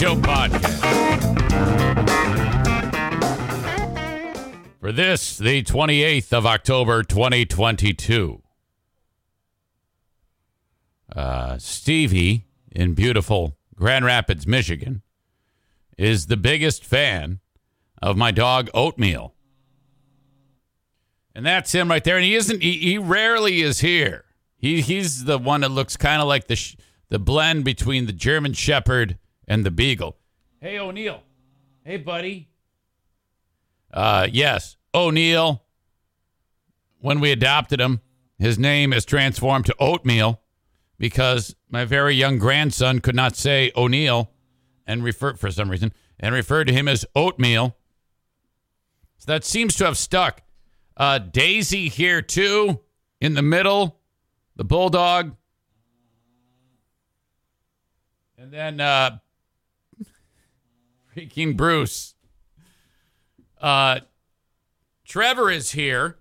Show podcast. For this, the 28th of October, 2022. Uh, Stevie in beautiful Grand Rapids, Michigan, is the biggest fan of my dog Oatmeal. And that's him right there. And he isn't. He, he rarely is here. He he's the one that looks kind of like the sh- the blend between the German Shepherd and the Beagle. Hey O'Neill. Hey buddy. Uh yes, O'Neill. When we adopted him, his name is transformed to Oatmeal because my very young grandson could not say O'Neill and refer for some reason and referred to him as Oatmeal. So that seems to have stuck. Uh, Daisy here too, in the middle, the bulldog, and then uh, freaking Bruce. Uh, Trevor is here.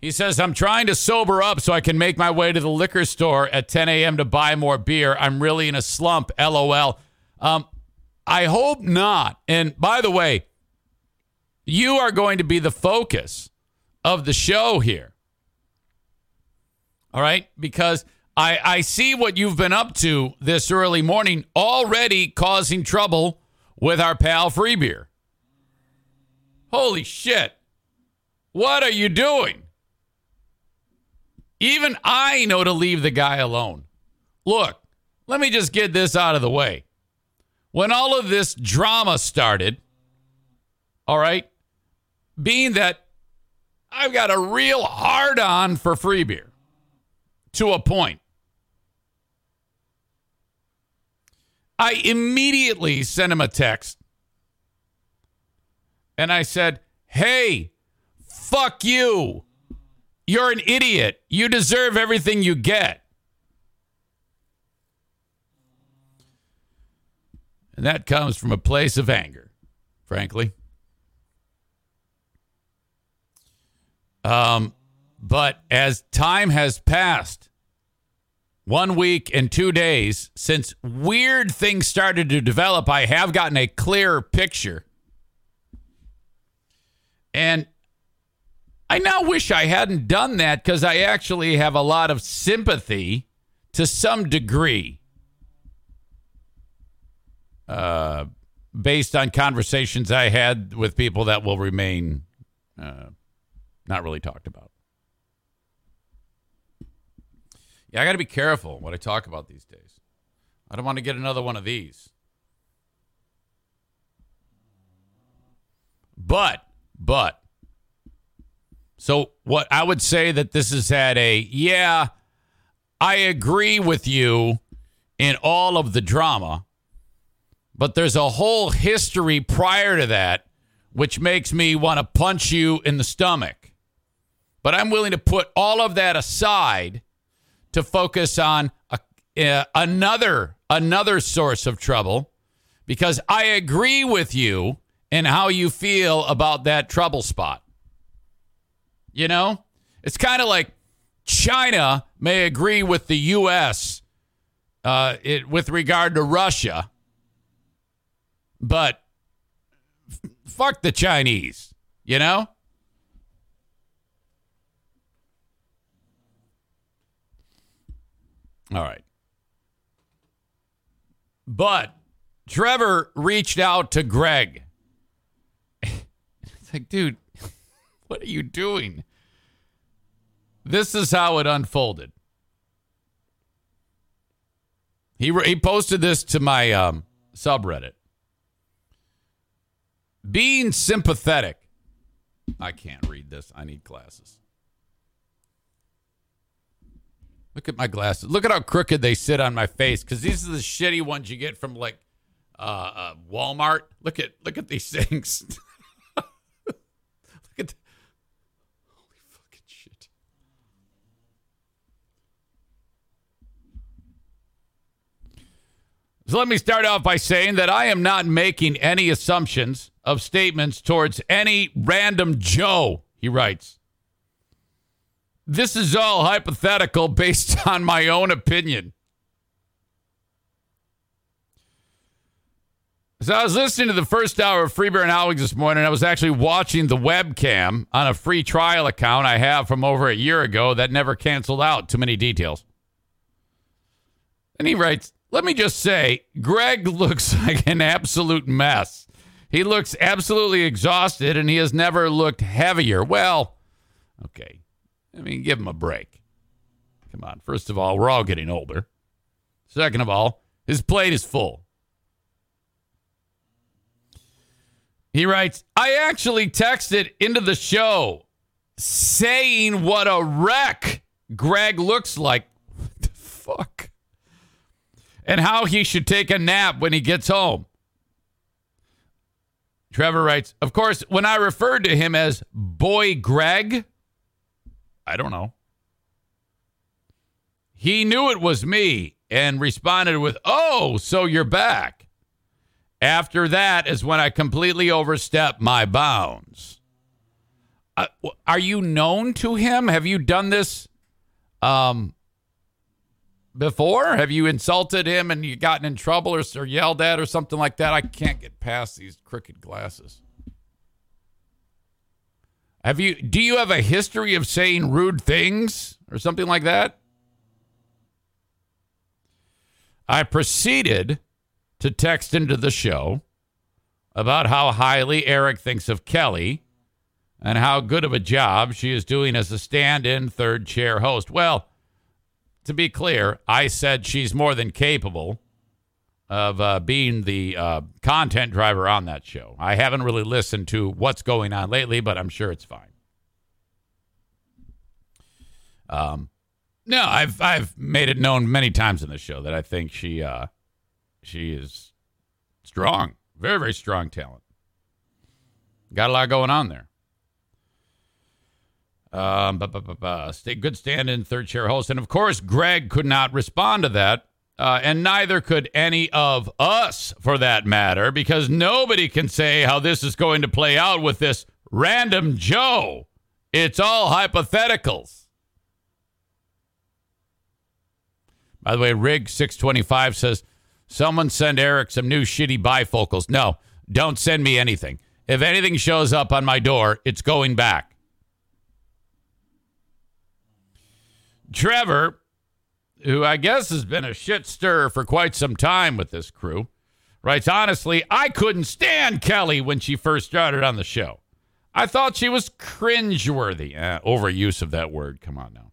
He says, I'm trying to sober up so I can make my way to the liquor store at 10 a.m. to buy more beer. I'm really in a slump. LOL. Um, I hope not. And by the way, you are going to be the focus of the show here. All right? Because I, I see what you've been up to this early morning, already causing trouble with our pal Free Beer. Holy shit. What are you doing? Even I know to leave the guy alone. Look, let me just get this out of the way. When all of this drama started, all right, being that I've got a real hard on for free beer to a point. I immediately sent him a text and I said, Hey, fuck you. You're an idiot. You deserve everything you get. And that comes from a place of anger, frankly. Um, but as time has passed, one week and two days since weird things started to develop, I have gotten a clearer picture. And I now wish I hadn't done that because I actually have a lot of sympathy to some degree uh, based on conversations I had with people that will remain uh, not really talked about. Yeah, I got to be careful what I talk about these days. I don't want to get another one of these. But, but, so what I would say that this has had a, yeah, I agree with you in all of the drama, but there's a whole history prior to that which makes me want to punch you in the stomach. But I'm willing to put all of that aside to focus on a, uh, another another source of trouble because I agree with you in how you feel about that trouble spot. You know, it's kind of like China may agree with the U.S. Uh, it, with regard to Russia, but f- fuck the Chinese. You know. All right. But Trevor reached out to Greg. it's like, dude, what are you doing? This is how it unfolded. He, he posted this to my um, subreddit. Being sympathetic. I can't read this. I need glasses. Look at my glasses. Look at how crooked they sit on my face because these are the shitty ones you get from like uh, uh, Walmart. Look at look at these things. look at the, holy fucking shit. So let me start off by saying that I am not making any assumptions of statements towards any random Joe. He writes. This is all hypothetical based on my own opinion. So I was listening to the first hour of Free Beer and Hot Wings this morning. I was actually watching the webcam on a free trial account I have from over a year ago that never canceled out. Too many details. And he writes, let me just say, Greg looks like an absolute mess. He looks absolutely exhausted and he has never looked heavier. Well, okay. I mean, give him a break. Come on. First of all, we're all getting older. Second of all, his plate is full. He writes, I actually texted into the show saying what a wreck Greg looks like. What the fuck? And how he should take a nap when he gets home. Trevor writes, Of course, when I referred to him as Boy Greg, I don't know. He knew it was me and responded with, Oh, so you're back. After that is when I completely overstepped my bounds. Uh, are you known to him? Have you done this um, before? Have you insulted him and you gotten in trouble or, or yelled at or something like that? I can't get past these crooked glasses. Have you do you have a history of saying rude things or something like that? I proceeded to text into the show about how highly Eric thinks of Kelly and how good of a job she is doing as a stand in third chair host. Well, to be clear, I said she's more than capable of uh, being the uh, content driver on that show. I haven't really listened to what's going on lately, but I'm sure it's fine. Um, no, I've I've made it known many times in the show that I think she uh, she is strong, very, very strong talent. Got a lot going on there. Um, but, but, but, stay good stand in third chair host. And of course, Greg could not respond to that. Uh, and neither could any of us for that matter, because nobody can say how this is going to play out with this random Joe. It's all hypotheticals. By the way, Rig 625 says Someone send Eric some new shitty bifocals. No, don't send me anything. If anything shows up on my door, it's going back. Trevor, who I guess has been a shit stir for quite some time with this crew, writes honestly, I couldn't stand Kelly when she first started on the show. I thought she was cringeworthy. Uh, overuse of that word. Come on now.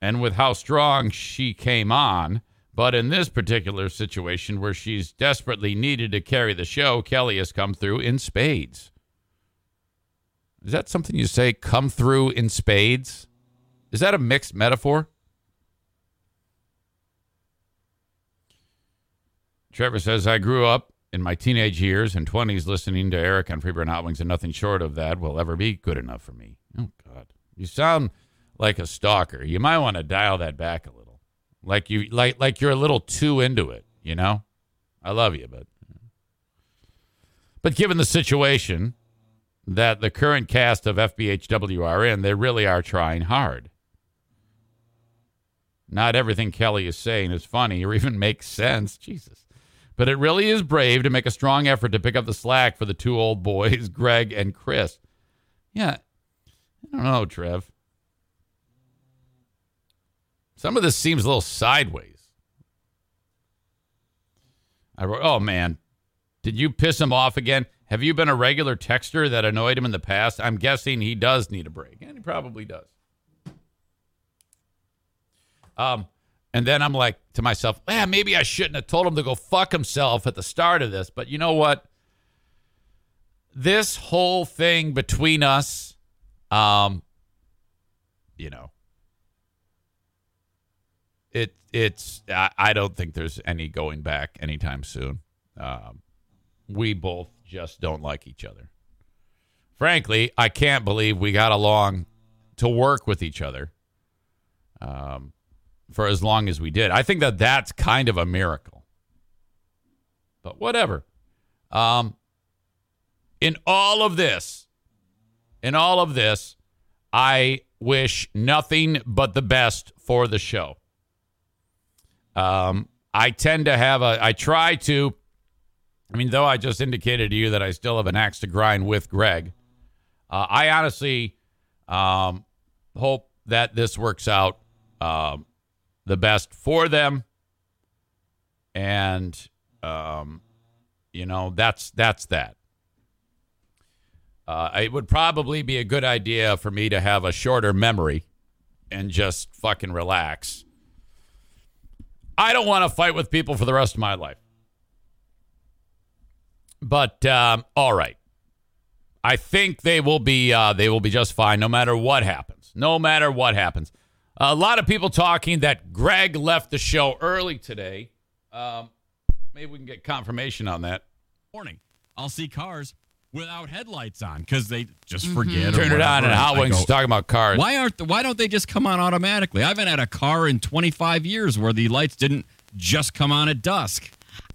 And with how strong she came on, but in this particular situation where she's desperately needed to carry the show, Kelly has come through in spades. Is that something you say, come through in spades? Is that a mixed metaphor? Trevor says, I grew up in my teenage years and 20s listening to Eric on Free Beer and Hot Wings, and nothing short of that will ever be good enough for me. Oh, God. You sound like a stalker. You might want to dial that back a little. Like you like like you're a little too into it, you know? I love you, but but given the situation that the current cast of FBHW are in, they really are trying hard. Not everything Kelly is saying is funny or even makes sense. Jesus. But it really is brave to make a strong effort to pick up the slack for the two old boys, Greg and Chris. Yeah. I don't know, Trev. Some of this seems a little sideways. I wrote, oh man, did you piss him off again? Have you been a regular texter that annoyed him in the past? I'm guessing he does need a break, and he probably does. Um, and then I'm like to myself, yeah, maybe I shouldn't have told him to go fuck himself at the start of this. But you know what? This whole thing between us, um, you know, it it's I, I don't think there's any going back anytime soon. Um, we both just don't like each other. Frankly, I can't believe we got along to work with each other um, for as long as we did. I think that that's kind of a miracle. But whatever. Um, in all of this, in all of this, I wish nothing but the best for the show. Um, I tend to have a, I try to, I mean, though I just indicated to you that I still have an axe to grind with Greg, uh, I honestly um, hope that this works out um, the best for them. And, um, you know, that's, that's that. Uh, it would probably be a good idea for me to have a shorter memory and just fucking relax. I don't want to fight with people for the rest of my life. But um, all right, I think they will be uh, they will be just fine no matter what happens. No matter what happens. A lot of people talking that Greg left the show early today. Um, maybe we can get confirmation on that. Morning, I'll see cars without headlights on because they just forget. or Turn it on, and Hot I Wings go, is talking about cars. Why aren't the, Why don't they just come on automatically? I haven't had a car in 25 years where the lights didn't just come on at dusk.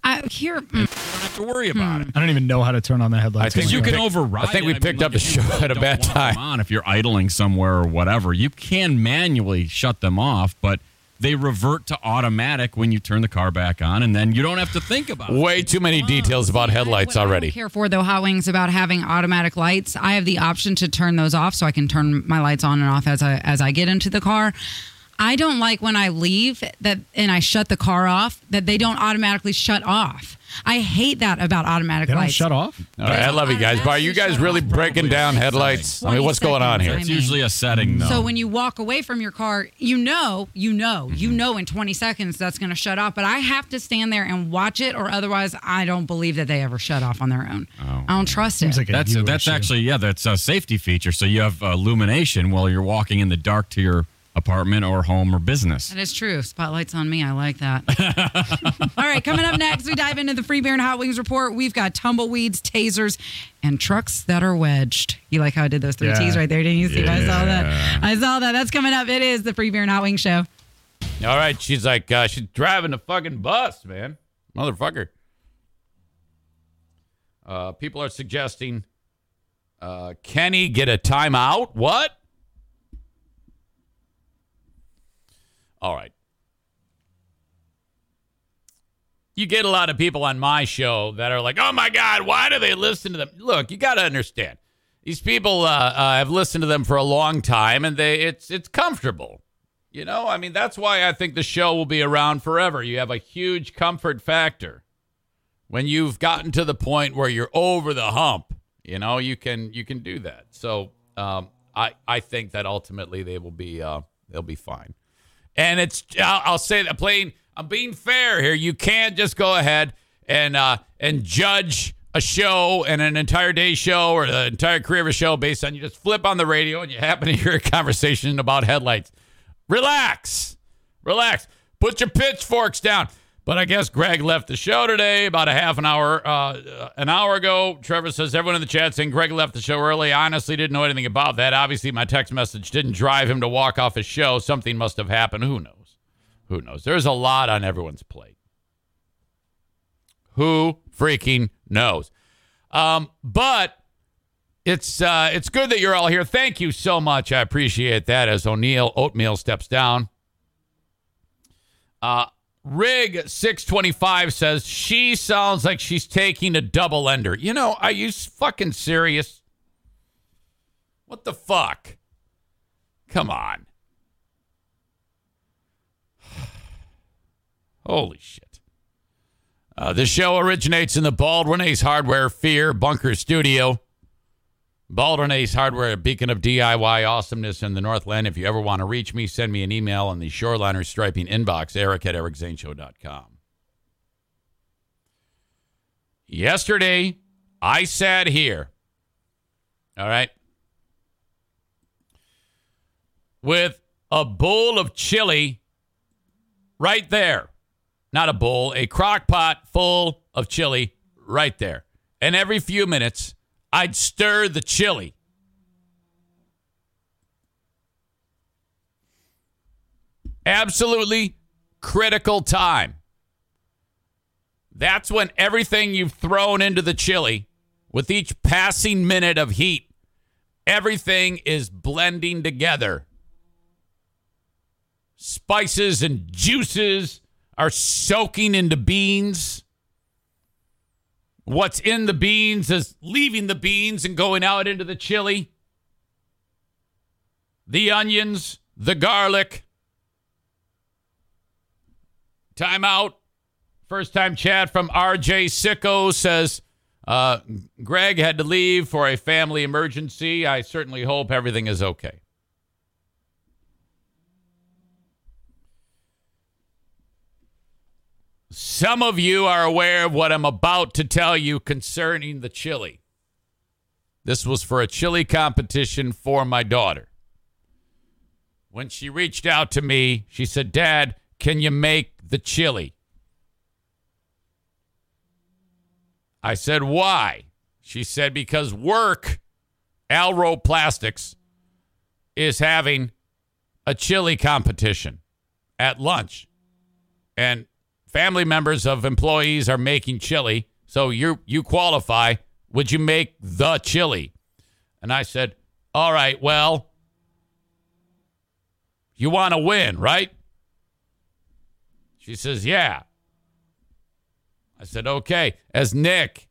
I here. You don't have to worry about hmm. it. I don't even know how to turn on the headlights. I think Because you can picked- override. I think we mean, picked look, up the show really at a bad want them time. On if you're idling somewhere or whatever, you can manually shut them off, but they revert to automatic when you turn the car back on, and then you don't have to think about it. Way too many details about headlights what I don't already. care for though hot wings about having automatic lights. I have the option to turn those off, so I can turn my lights on and off as I as I get into the car. I don't like when I leave that and I shut the car off that they don't automatically shut off. I hate that about automatic They don't lights. shut off. All right, I love you guys. But are you guys really breaking down headlights? I mean, what's going on here? 20 It's mean- usually a setting, though. So when you walk away from your car, you know, you know, you know in 20 seconds that's going to shut off. But I have to stand there and watch it, or otherwise I don't believe that they ever shut off on their own. I don't trust Seems it. like a That's you that's issue. actually yeah, that's a safety feature. So you have uh, illumination while you're walking in the dark to your apartment or home or business. That is true. Spotlight's on me. I like that. All right, coming up next, we dive into the Free Beer and Hot Wings report. We've got tumbleweeds, tasers, and trucks that are wedged. You like how I did those three Yeah. T's right there? Didn't you see? I saw that. I saw that. That's coming up. It is the Free Beer and Hot Wings show. All right, she's like, uh, she's driving the fucking bus, man, motherfucker. Uh, people are suggesting uh, Kenny get a timeout. What? All right. You get a lot of people on my show that are like, "Oh my God, why do they listen to them?" Look, you got to understand. These people uh, uh, have listened to them for a long time, and they it's it's comfortable. You know, I mean, that's why I think the show will be around forever. You have a huge comfort factor when you've gotten to the point where you're over the hump. You know, you can you can do that. So um, I I think that ultimately they will be uh, they'll be fine. And it's I'll, I'll say that plain. I'm being fair here. You can't just go ahead and uh, and judge a show and an entire day show or the entire career of a show based on you just flip on the radio and you happen to hear a conversation about headlights. Relax, relax. Put your pitchforks down. But I guess Greg left the show today about a half an hour uh, an hour ago. Trevor says everyone in the chat saying Greg left the show early. I honestly didn't know anything about that. Obviously, my text message didn't drive him to walk off his show. Something must have happened. Who knows? Who knows? There's a lot on everyone's plate. Who freaking knows? Um, but it's uh, it's good that you're all here. Thank you so much. I appreciate that. As O'Neill Oatmeal steps down. Uh, Rig six twenty five says she sounds like she's taking a double ender. You know, are you fucking serious? What the fuck? Come on. Holy shit. Uh, this show originates in the Baldwin Ace Hardware Fear Bunker Studio. Baldwin Ace Hardware, a beacon of DIY awesomeness in the Northland. If you ever want to reach me, send me an email on the Shoreliner Striping inbox, eric at ericzaneshow.com. Yesterday, I sat here, all right, with a bowl of chili right there. Not a bowl, a crock pot full of chili right there. And every few minutes, I'd stir the chili. Absolutely critical time. That's when everything you've thrown into the chili, with each passing minute of heat, everything is blending together. Spices and juices are soaking into beans. What's in the beans is leaving the beans and going out into the chili. The onions, the garlic. Time out. First time chat from RJ Sicko says, uh, Greg had to leave for a family emergency. I certainly hope everything is okay. Some of you are aware of what I'm about to tell you concerning the chili. This was for a chili competition for my daughter. When she reached out to me, she said, Dad, can you make the chili? I said, Why? She said, Because work, Alro Plastics, is having a chili competition at lunch. And family members of employees are making chili. So you you qualify. Would you make the chili? And I said, All right, well, you want to win, right? She says, Yeah. I said, Okay. As Nick,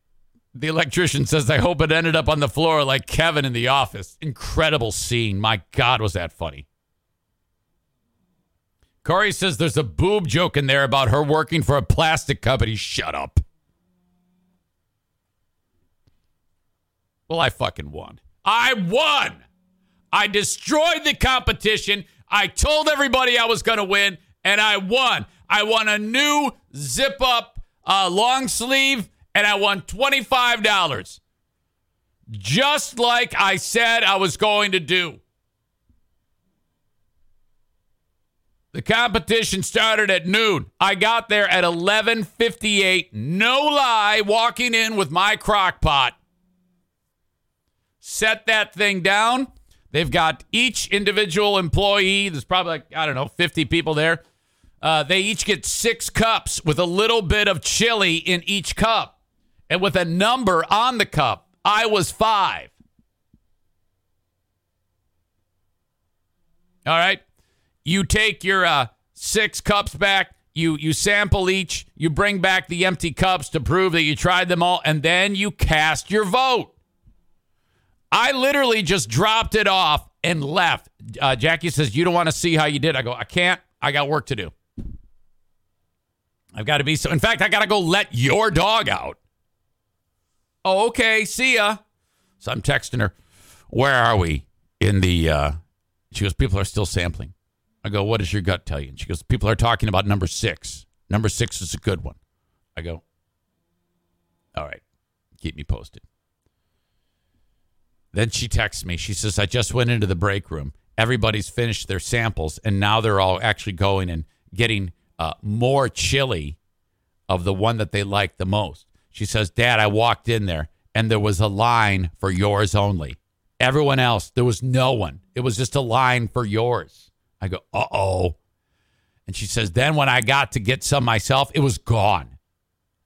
the electrician, says, I hope it ended up on the floor like Kevin in the office. Incredible scene. My God, was that funny. Corey says there's a boob joke in there about her working for a plastic company. Shut up. Well, I fucking won. I won. I destroyed the competition. I told everybody I was going to win, and I won. I won a new zip up uh, long sleeve, and I won $25. Just like I said I was going to do. The competition started at noon. I got there at 11:58. No lie, walking in with my crock pot. Set that thing down. They've got each individual employee. There's probably like I don't know 50 people there. Uh, they each get six cups with a little bit of chili in each cup, and with a number on the cup. I was five. All right you take your uh, six cups back you you sample each you bring back the empty cups to prove that you tried them all and then you cast your vote. I literally just dropped it off and left. Uh, jackie says you don't want to see how you did. I go i can't. I got work to do. I've got to be so in fact i got to go let your dog out. Oh okay see ya. So i'm texting her where are we in the uh she goes people are still sampling I go, what does your gut tell you? And she goes, people are talking about number six. Number six is a good one. I go, all right, keep me posted. Then she texts me. She says, I just went into the break room. Everybody's finished their samples, and now they're all actually going and getting uh, more chili of the one that they like the most. She says, Dad, I walked in there, and there was a line for yours only. Everyone else, there was no one. It was just a line for yours. I go, uh oh. And she says, then when I got to get some myself, it was gone.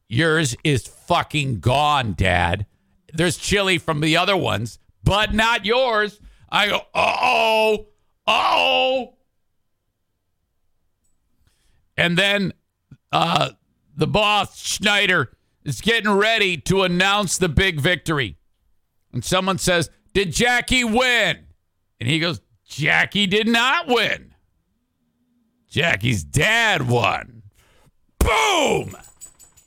Yours is fucking gone, Dad. There's chili from the other ones, but not yours. I go, uh oh, oh. And then uh, the boss, Schneider, is getting ready to announce the big victory. And someone says, Did Jackie win? And he goes, Jackie did not win. Jackie's dad won. Boom!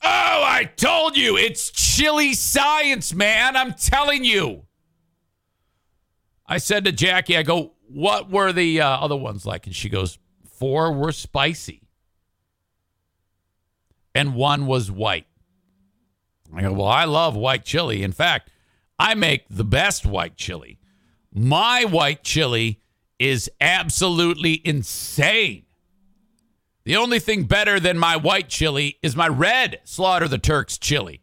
Oh, I told you, it's chili science, man. I'm telling you. I said to Jackie, I go, what were the uh, other ones like? And she goes, four were spicy, and one was white. I go, well, I love white chili. In fact, I make the best white chili. My white chili is absolutely insane. The only thing better than my white chili is my red Slaughter the Turks chili.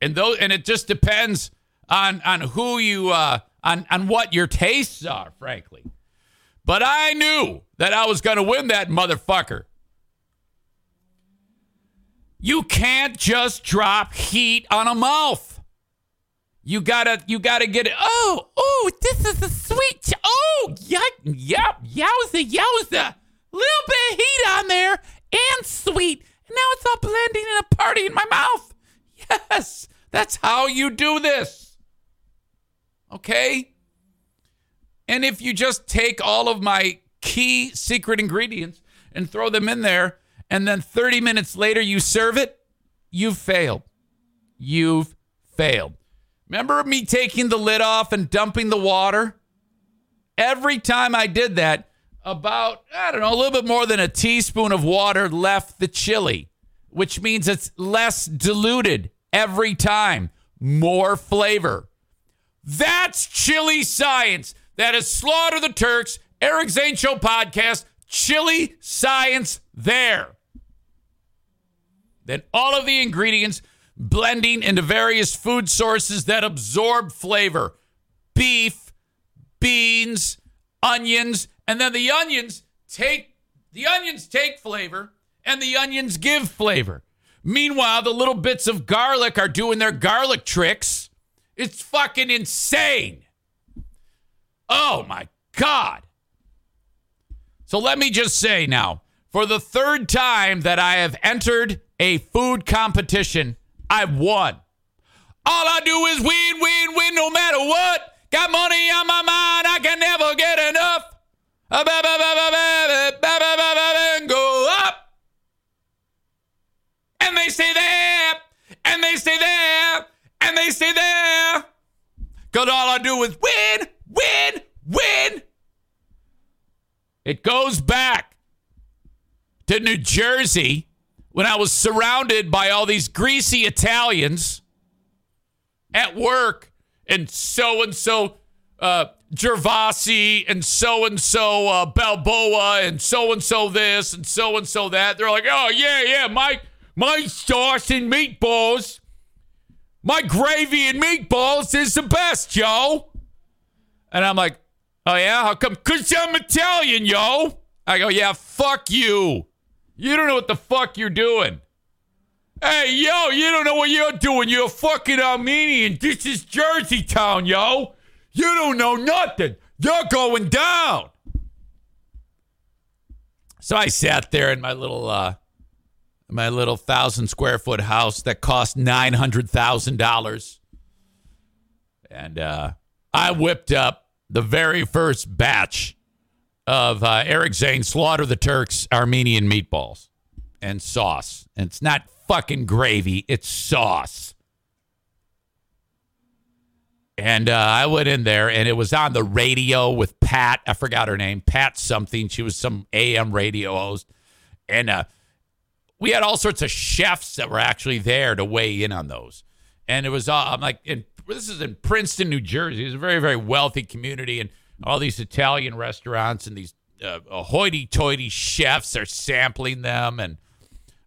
And those and it just depends on on who you uh on on what your tastes are, frankly. But I knew that I was going to win that motherfucker. You can't just drop heat on a mouth. You gotta, you gotta get it. Oh, oh, this is a sweet. Oh, yeah, yeah, yowza, yowza. Little bit of heat on there and sweet. And now it's all blending in a party in my mouth. Yes, that's how you do this. Okay? And if you just take all of my key secret ingredients and throw them in there, and then 30 minutes later you serve it, you've failed. You've failed. Remember me taking the lid off and dumping the water? Every time I did that, about, I don't know, a little bit more than a teaspoon of water left the chili, which means it's less diluted every time. More flavor. That's chili science. That is Slaughter the Turks, Eric Zane Show podcast, chili science there. Then all of the ingredients blending into various food sources that absorb flavor beef, beans, onions, and then the onions take the onions take flavor and the onions give flavor. Meanwhile, the little bits of garlic are doing their garlic tricks. It's fucking insane. Oh my God. So let me just say now, for the third time that I have entered a food competition, I've won. All I do is win, win, win no matter what. Got money on my mind, I can never get enough. Go up. And they stay there. And they stay there. And they stay there. Because all I do is win, win, win. It goes back to New Jersey when I was surrounded by all these greasy Italians at work and so and so uh, Gervasi and so and so Balboa and so and so this and so and so that. They're like, oh yeah, yeah, my my sauce and meatballs, my gravy and meatballs is the best, yo. And I'm like, oh yeah, how come? Cause I'm Italian, yo. I go, yeah, fuck you. You don't know what the fuck you're doing. Hey, yo, you don't know what you're doing. You're a fucking Armenian. This is Jersey Town, yo. You don't know nothing. You're going down. So I sat there in my little uh my little thousand square foot house that cost nine hundred thousand dollars. And uh I whipped up the very first batch of uh, Eric Zane Slaughter the Turks Armenian meatballs and sauce. And it's not fucking gravy, it's sauce. And uh, I went in there and it was on the radio with Pat. I forgot her name, Pat something. She was some AM radio host. And uh, we had all sorts of chefs that were actually there to weigh in on those. And it was, uh, I'm like, in, this is in Princeton, New Jersey. It's a very, very wealthy community. And all these Italian restaurants and these uh, hoity toity chefs are sampling them. And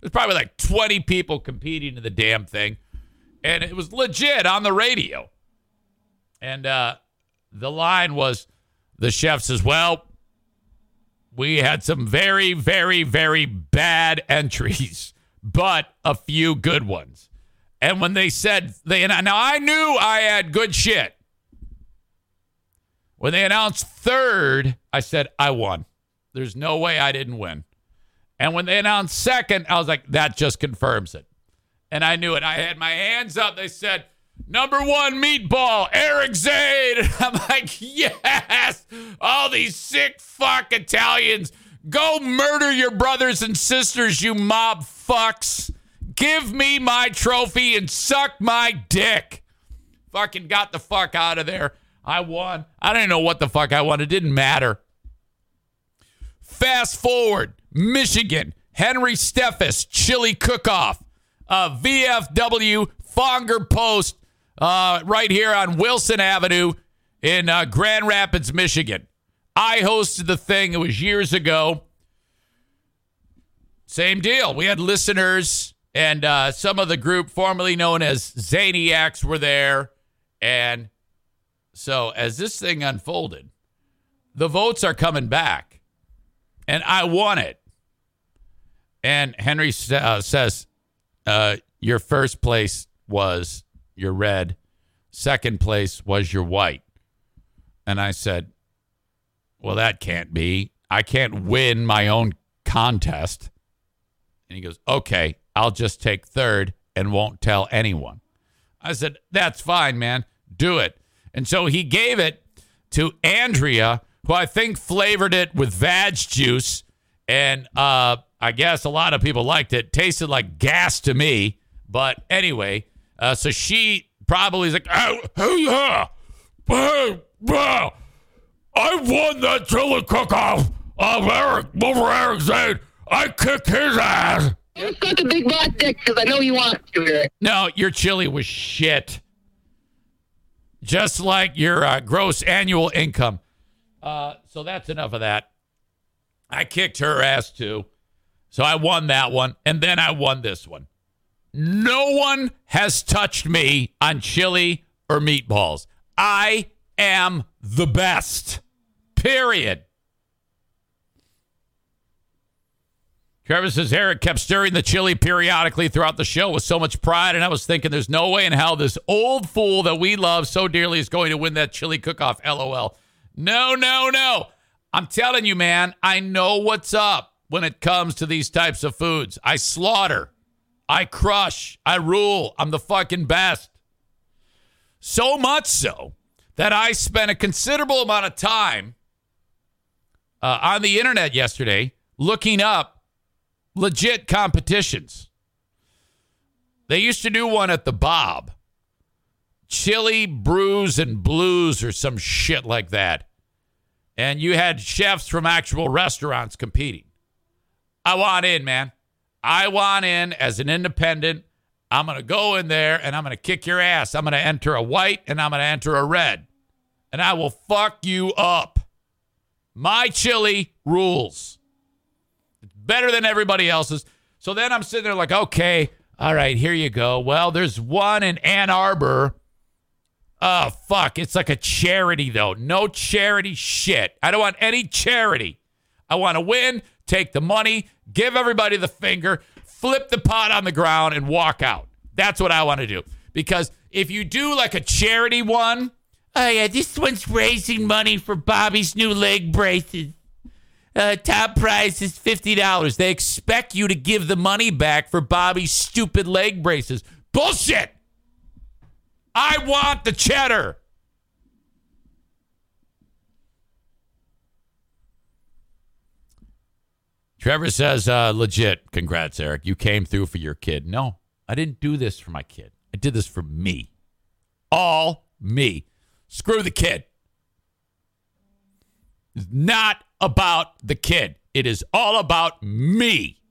there's probably like 20 people competing in the damn thing. And it was legit on the radio. And uh, the line was the chef says, Well, we had some very, very, very bad entries, but a few good ones. And when they said, they now I knew I had good shit. When they announced third, I said, I won. There's no way I didn't win. And when they announced second, I was like, that just confirms it. And I knew it. I had my hands up. They said, Number one meatball, Eric. And I'm like, yes, all these sick fuck Italians. Go murder your brothers and sisters, you mob fucks. Give me my trophy and suck my dick. Fucking got the fuck out of there. I won. I didn't know what the fuck I won. It didn't matter. Fast forward, Michigan, Henry Steffes, chili cook-off, uh, VFW, Fonger Post, uh, right here on Wilson Avenue in uh, Grand Rapids, Michigan. I hosted the thing. It was years ago. same deal. We had listeners, and uh, some of the group formerly known as Zaniacs were there. And so as this thing unfolded, the votes are coming back, and I won it. And Henry uh, says, uh, Your first place was your red, second place was your white. And I said, Well, that can't be. I can't win my own contest. And he goes, Okay, I'll just take third and won't tell anyone. I said, That's fine, man. Do it. And so he gave it to Andrea, who I think flavored it with vag juice. And uh, I guess a lot of people liked it. Tasted like gas to me. But anyway, uh, so she probably is like, oh, oh yeah. Hey, yeah. I won that chili cook-off of Eric over Eric Zane. I kicked his ass. You're such a big butt dick because I know you want to. No, your chili was shit. Just like your uh, gross annual income. Uh, so that's enough of that. I kicked her ass too. So I won that one. And then I won this one. No one has touched me on chili or meatballs. I am the best. Period. Trevor says Eric kept stirring the chili periodically throughout the show with so much pride, and I was thinking there's no way in hell this old fool that we love so dearly is going to win that chili cook-off. LOL. No, no, no. I'm telling you, man, I know what's up when it comes to these types of foods. I slaughter, I crush, I rule. I'm the fucking best. So much so that I spent a considerable amount of time uh, on the internet yesterday looking up legit competitions. They used to do one at the Bob. Chili Brews and Blues or some shit like that. And you had chefs from actual restaurants competing. I want in, man. I want in as an independent. I'm going to go in there and I'm going to kick your ass. I'm going to enter a white and I'm going to enter a red. And I will fuck you up. My chili rules It's better than everybody else's. So then I'm sitting there like, okay, all right, here you go. Well, there's one in Ann Arbor. Oh, fuck. It's like a charity, though. No charity shit. I don't want any charity. I want to win, take the money, give everybody the finger, flip the pot on the ground, and walk out. That's what I want to do. Because if you do like a charity one, oh, yeah, this one's raising money for Bobby's new leg braces uh, top prize is $50. They expect you to give the money back for Bobby's stupid leg braces. Bullshit. I want the cheddar. Trevor says, uh, legit. Congrats, Eric. You came through for your kid. No, I didn't do this for my kid. I did this for me. All me. Screw the kid. It's not about the kid. It is all about me.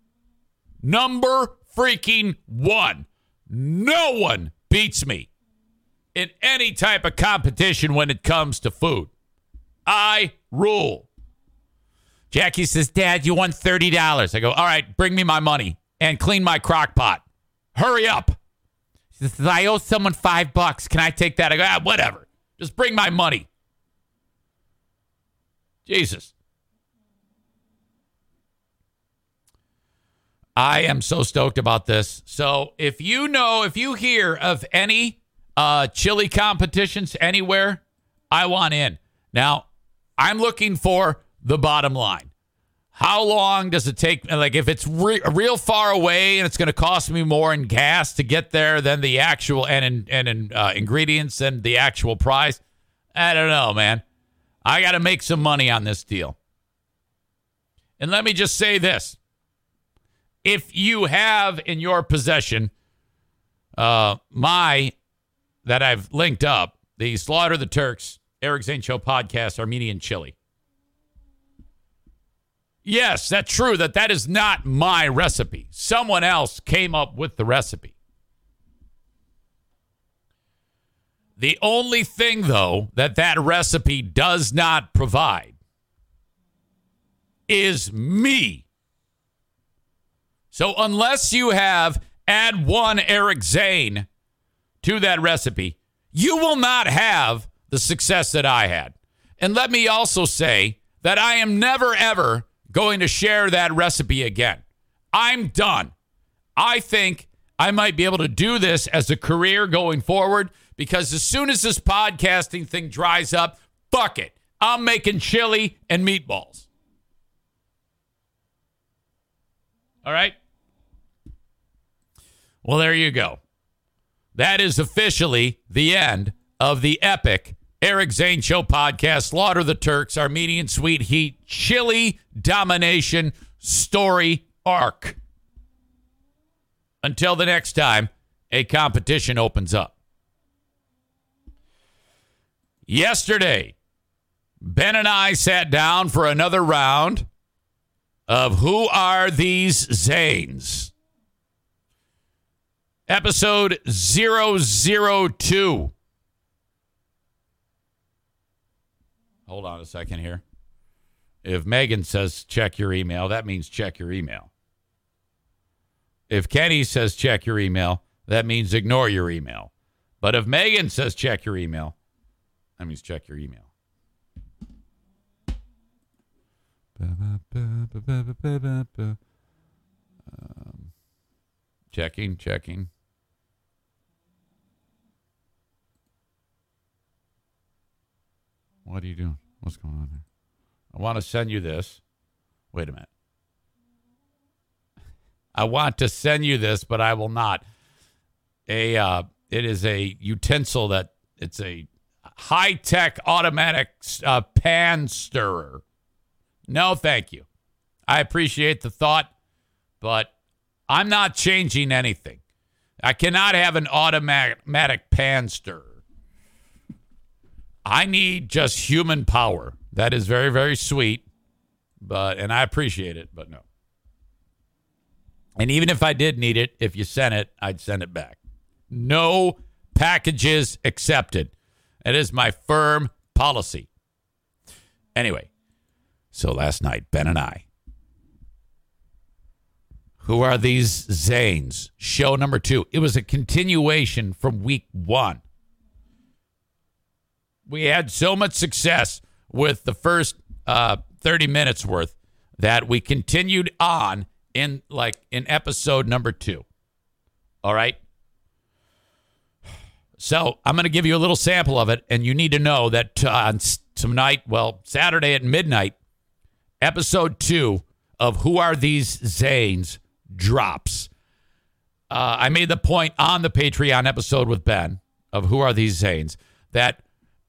Number freaking one. No one beats me in any type of competition when it comes to food. I rule. Jackie says, Dad, you won $30. I go, All right, bring me my money and clean my crock pot. Hurry up. She says, I owe someone five bucks. Can I take that? I go, ah, whatever. Just bring my money. Jesus. I am so stoked about this. So if you know, if you hear of any uh, chili competitions anywhere, I want in. Now, I'm looking for the bottom line. How long does it take? Like, if it's re- real far away and it's going to cost me more in gas to get there than the actual and in, and in uh, ingredients and the actual price, I don't know, man. I got to make some money on this deal. And let me just say this if you have in your possession uh, my that I've linked up the Slaughter the Turks Eric Show podcast Armenian chili. Yes, that's true that that is not my recipe. Someone else came up with the recipe. The only thing though that that recipe does not provide is me So unless you have add one Eric Zane to that recipe, you will not have the success that I had. And let me also say that I am never, ever going to share that recipe again. I'm done. I think I might be able to do this as a career going forward because as soon as this podcasting thing dries up, fuck it. I'm making chili and meatballs. All right? Well, there you go. That is officially the end of the epic Eric Zane Show podcast, Slaughter the Turks, Armenian Sweet Heat, Chili Domination story arc. Until the next time a competition opens up. Yesterday, Ben and I sat down for another round of Who Are These Zanes? Episode 002. Hold on a second here. If Megan says check your email, that means check your email. If Kenny says check your email, that means ignore your email. But if Megan says check your email, that means check your email. Um, checking, checking. What are you doing? What's going on here? I want to send you this. Wait a minute. I want to send you this, but I will not. A uh, it is a utensil that it's a high tech automatic uh, pan stirrer. No, thank you. I appreciate the thought, but I'm not changing anything. I cannot have an automatic pan stirrer. I need just human power. That is very, very sweet, but and I appreciate it, but no. And even if I did need it, if you sent it, I'd send it back. No packages accepted. That is my firm policy. Anyway, so last night, Ben and I, who are these Zanes? Show number two. It was a continuation from week one. We had so much success with the first uh, 30 minutes worth that we continued on in like in episode number two. All right. So I'm going to give you a little sample of it, and you need to know that uh, on tonight, well, Saturday at midnight, episode two of Who Are These Zanes drops. Uh, I made the point on the Patreon episode with Ben of Who Are These Zanes that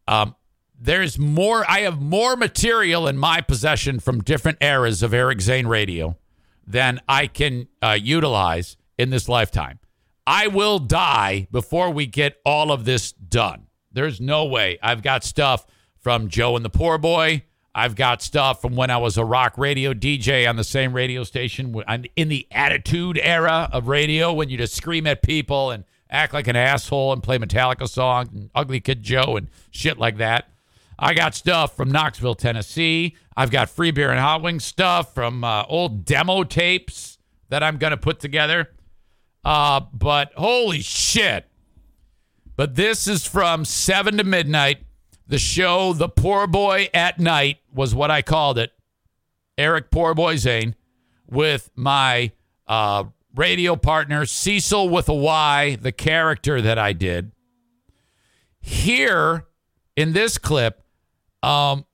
um, there's more, I have more material in my possession from different eras of Eric Zane radio than I can uh, utilize in this lifetime. I will die before we get all of this done. There's no way. I've got stuff from Joe and the Poor Boy. I've got stuff from when I was a rock radio DJ on the same radio station in the attitude era of radio when you just scream at people and act like an asshole and play Metallica songs and Ugly Kid Joe and shit like that. I got stuff from Knoxville, Tennessee. I've got free beer and hot wings stuff from uh, old demo tapes that I'm going to put together. Uh, but holy shit. But this is from 7 to midnight. The show, The Poor Boy at Night, was what I called it. Eric Poor Boy Zane with my uh, radio partner, Cecil with a Y, the character that I did. Here in this clip, um,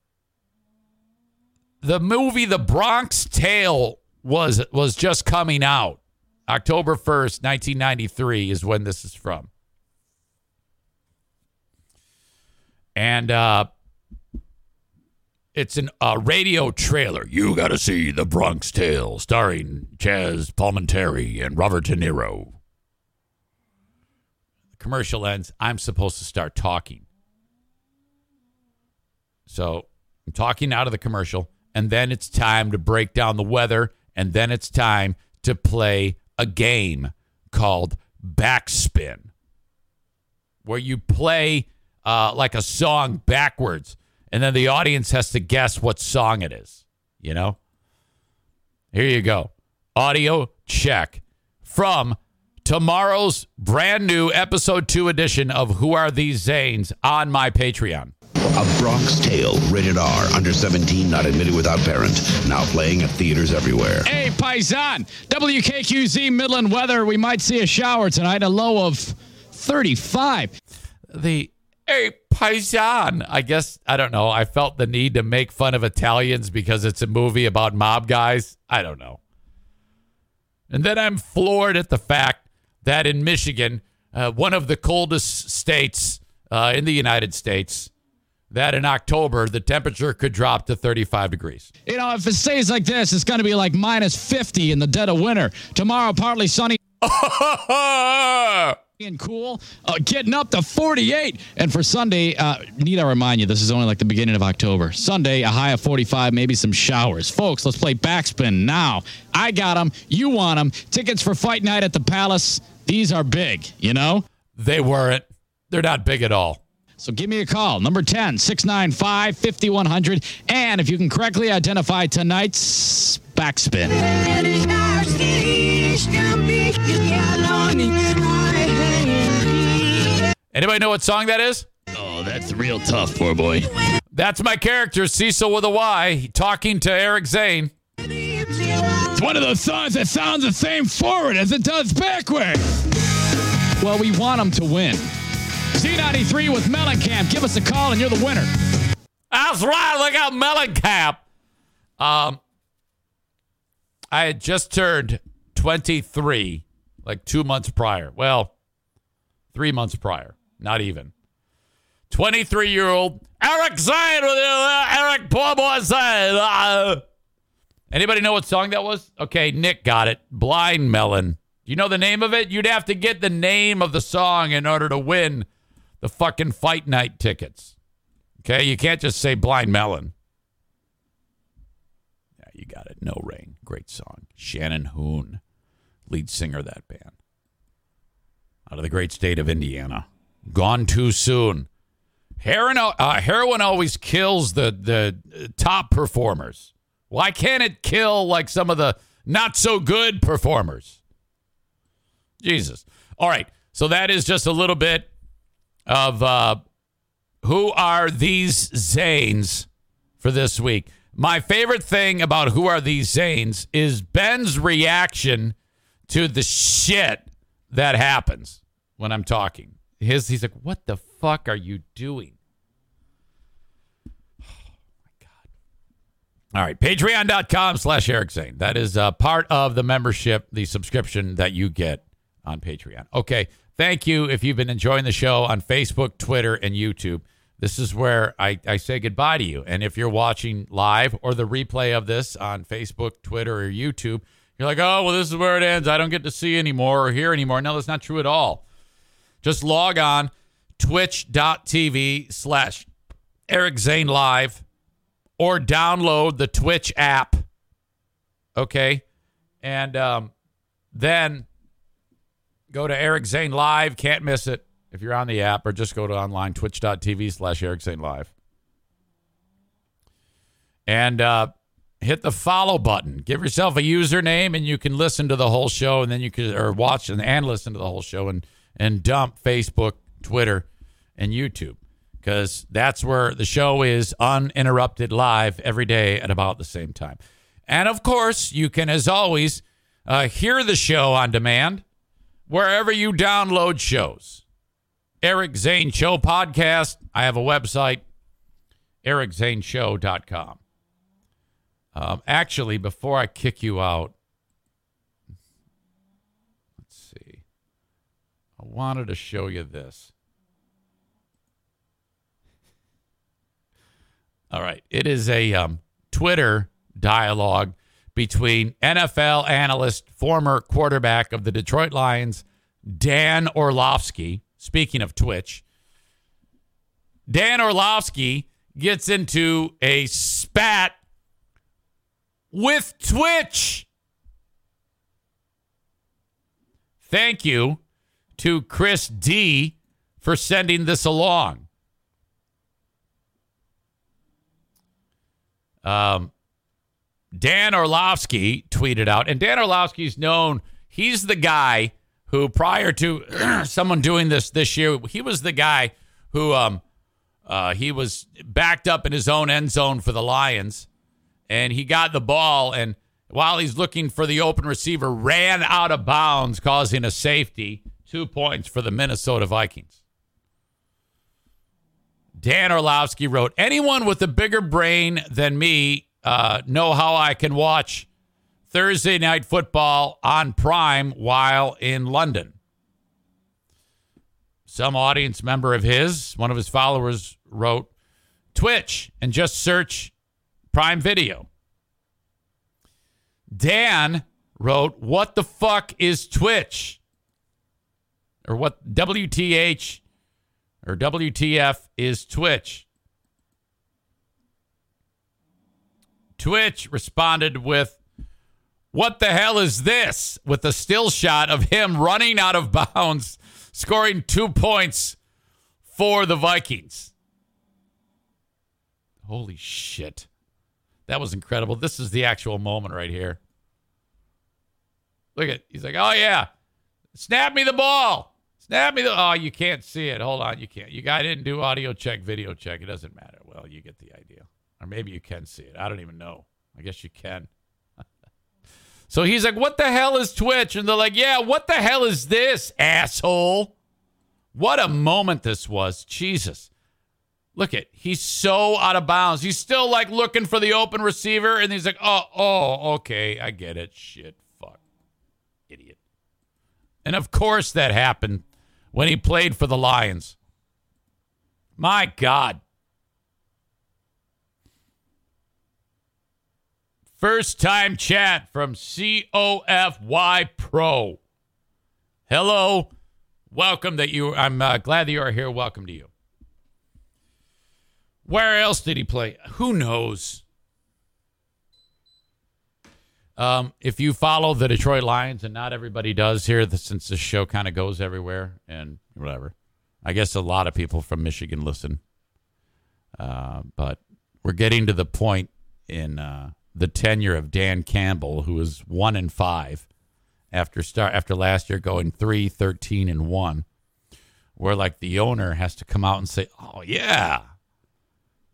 the movie The Bronx Tale was was just coming out. October 1st, 1993 is when this is from. And uh, it's a uh, radio trailer. You got to see The Bronx Tale, starring Chazz Palminteri and Robert De Niro. The commercial ends. I'm supposed to start talking. So I'm talking out of the commercial, and then it's time to break down the weather, and then it's time to play a game called Backspin, where you play uh, like a song backwards, and then the audience has to guess what song it is. You know? Here you go. Audio check from tomorrow's brand new episode two edition of Who Are These Zanes on my Patreon. A Bronx Tale, rated R, under 17, not admitted without parent. Now playing at theaters everywhere. Hey, Paisan. WKQZ Midland weather. We might see a shower tonight, a low of 35. The hey paisan. I guess I don't know. I felt the need to make fun of Italians because it's a movie about mob guys. I don't know. And then I'm floored at the fact that in Michigan, uh, one of the coldest states uh, in the United States, that in October the temperature could drop to 35 degrees. You know, if it stays like this, it's going to be like minus 50 in the dead of winter. Tomorrow, partly sunny and cool, uh, getting up to 48. And for Sunday, uh, need I remind you, this is only like the beginning of October. Sunday, a high of 45, maybe some showers. Folks, let's play backspin now. I got them. You want them. Tickets for fight night at the Palace. These are big, you know? They weren't. They're not big at all. So give me a call, number 10 695 5100. And if you can correctly identify tonight's backspin. Anybody know what song that is? Oh, that's real tough, poor boy. That's my character, Cecil with a Y, talking to Eric Zane. It's one of those songs that sounds the same forward as it does backward. Well, we want them to win. C93 with Mellencamp. Give us a call and you're the winner. That's right. Look out, Mellencamp. Um, I had just turned 23, like two months prior. Well, three months prior, not even. 23 year old Eric Zane with uh, Eric Boy Zane. Uh, anybody know what song that was? Okay, Nick got it. Blind Melon. Do you know the name of it? You'd have to get the name of the song in order to win the fucking fight night tickets. Okay, you can't just say Blind Melon. Yeah, you got it. No Rain. Great song. Shannon Hoon, lead singer of that band. Out of the great state of Indiana. Gone too soon. Heroin, uh, heroin always kills the, the top performers. Why can't it kill like some of the not so good performers? Jesus. All right. So that is just a little bit of uh, who are these Zanes for this week. My favorite thing about who are these Zanes is Ben's reaction to the shit that happens when I'm talking. His he's like, "What the fuck are you doing?" Oh my god! All right, patreon.com slash Eric Zane. That is uh, part of the membership, the subscription that you get on Patreon. Okay, thank you if you've been enjoying the show on Facebook, Twitter, and YouTube. This is where I, I say goodbye to you. And if you're watching live or the replay of this on Facebook, Twitter, or YouTube, you're like, oh, well, this is where it ends. I don't get to see anymore or hear anymore. No, that's not true at all. Just log on twitch.tv slash Eric Zane Live or download the Twitch app. Okay. And um, then go to Eric Zane Live. Can't miss it if you're on the app, or just go to online twitch.tv slash Eric Zane Live. And uh, hit the follow button. Give yourself a username, and you can listen to the whole show, and then you can or watch and, and listen to the whole show, and and dump Facebook, Twitter, and YouTube because that's where the show is uninterrupted live every day at about the same time. And of course, you can, as always, uh, hear the show on demand wherever you download shows. Eric Zane Show Podcast. I have a website, ericzaneshow.com. Um, actually, before I kick you out, let's see. I wanted to show you this. All right. It is a um, Twitter dialogue between NFL analyst, former quarterback of the Detroit Lions, Dan Orlovsky. Speaking of Twitch, Dan Orlovsky gets into a spat with Twitch. Thank you to Chris D for sending this along. Um, Dan Orlovsky tweeted out, and Dan Orlovsky's known, he's the guy who, prior to someone doing this this year, he was the guy who um, uh, he was backed up in his own end zone for the Lions, and he got the ball, and while he's looking for the open receiver, ran out of bounds, causing a safety. Two points for the Minnesota Vikings. Dan Orlovsky wrote, Anyone with a bigger brain than me uh, know how I can watch Thursday night football on Prime while in London. Some audience member of his, one of his followers, wrote, Twitch and just search Prime Video. Dan wrote, What the fuck is Twitch? Or what WTH or WTF is Twitch? Twitch responded with, What the hell is this? with a still shot of him running out of bounds, scoring two points for the Vikings. Holy shit. That was incredible. This is the actual moment right here. Look at he's like, oh yeah. Snap me the ball. Snap me the oh, you can't see it. Hold on, you can't. You guy didn't do audio check, video check. It doesn't matter. Well, you get the idea. Or maybe you can see it. I don't even know. I guess you can. so he's like, What the hell is Twitch? And they're like, Yeah, what the hell is this, asshole? What a moment this was. Jesus. Look at he's so out of bounds. He's still like looking for the open receiver, and he's like, Oh, oh, okay, I get it. Shit, fuck. Idiot. And of course that happened when he played for the Lions. My God. First time chat from COFY Pro. Hello. Welcome that you I'm uh, glad that you are here. Welcome to you. Where else did he play? Who knows? Um, if you follow the Detroit Lions, and not everybody does here, since this show kind of goes everywhere and whatever, I guess a lot of people from Michigan listen. Uh, but we're getting to the point in uh, the tenure of Dan Campbell, who is one and five after start after last year going three, 13 and one, where like the owner has to come out and say, "Oh yeah,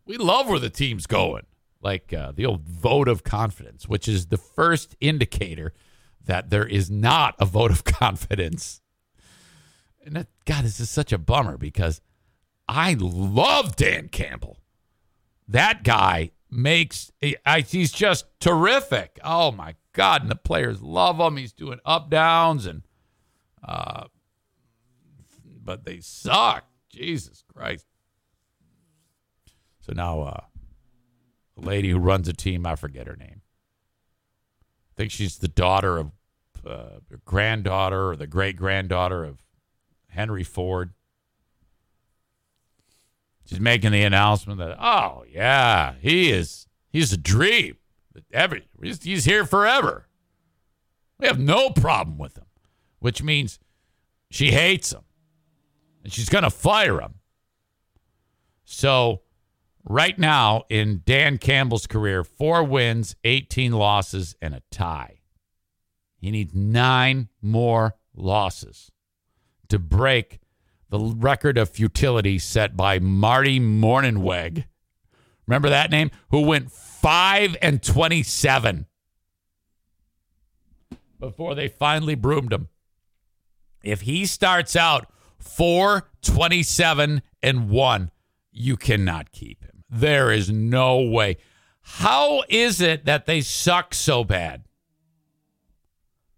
we love where the team's going." Like uh, the old vote of confidence, which is the first indicator that there is not a vote of confidence. And that, God, this is such a bummer because I love Dan Campbell. That guy makes, he's just terrific. Oh my God. And the players love him. He's doing up downs and, uh, but they suck. Jesus Christ. So now, uh, lady who runs a team. I forget her name. I think she's the daughter of, uh, granddaughter or the great granddaughter of Henry Ford. She's making the announcement that, oh, yeah, he is, he's a dream. Every, he's here forever. We have no problem with him, which means she hates him and she's going to fire him. So, Right now, in Dan Campbell's career, four wins, 18 losses, and a tie. He needs nine more losses to break the record of futility set by Marty Mornhinweg. Remember that name? Who went 5 and 27 before they finally broomed him. If he starts out 4 27 and 1, you cannot keep him. There is no way. How is it that they suck so bad?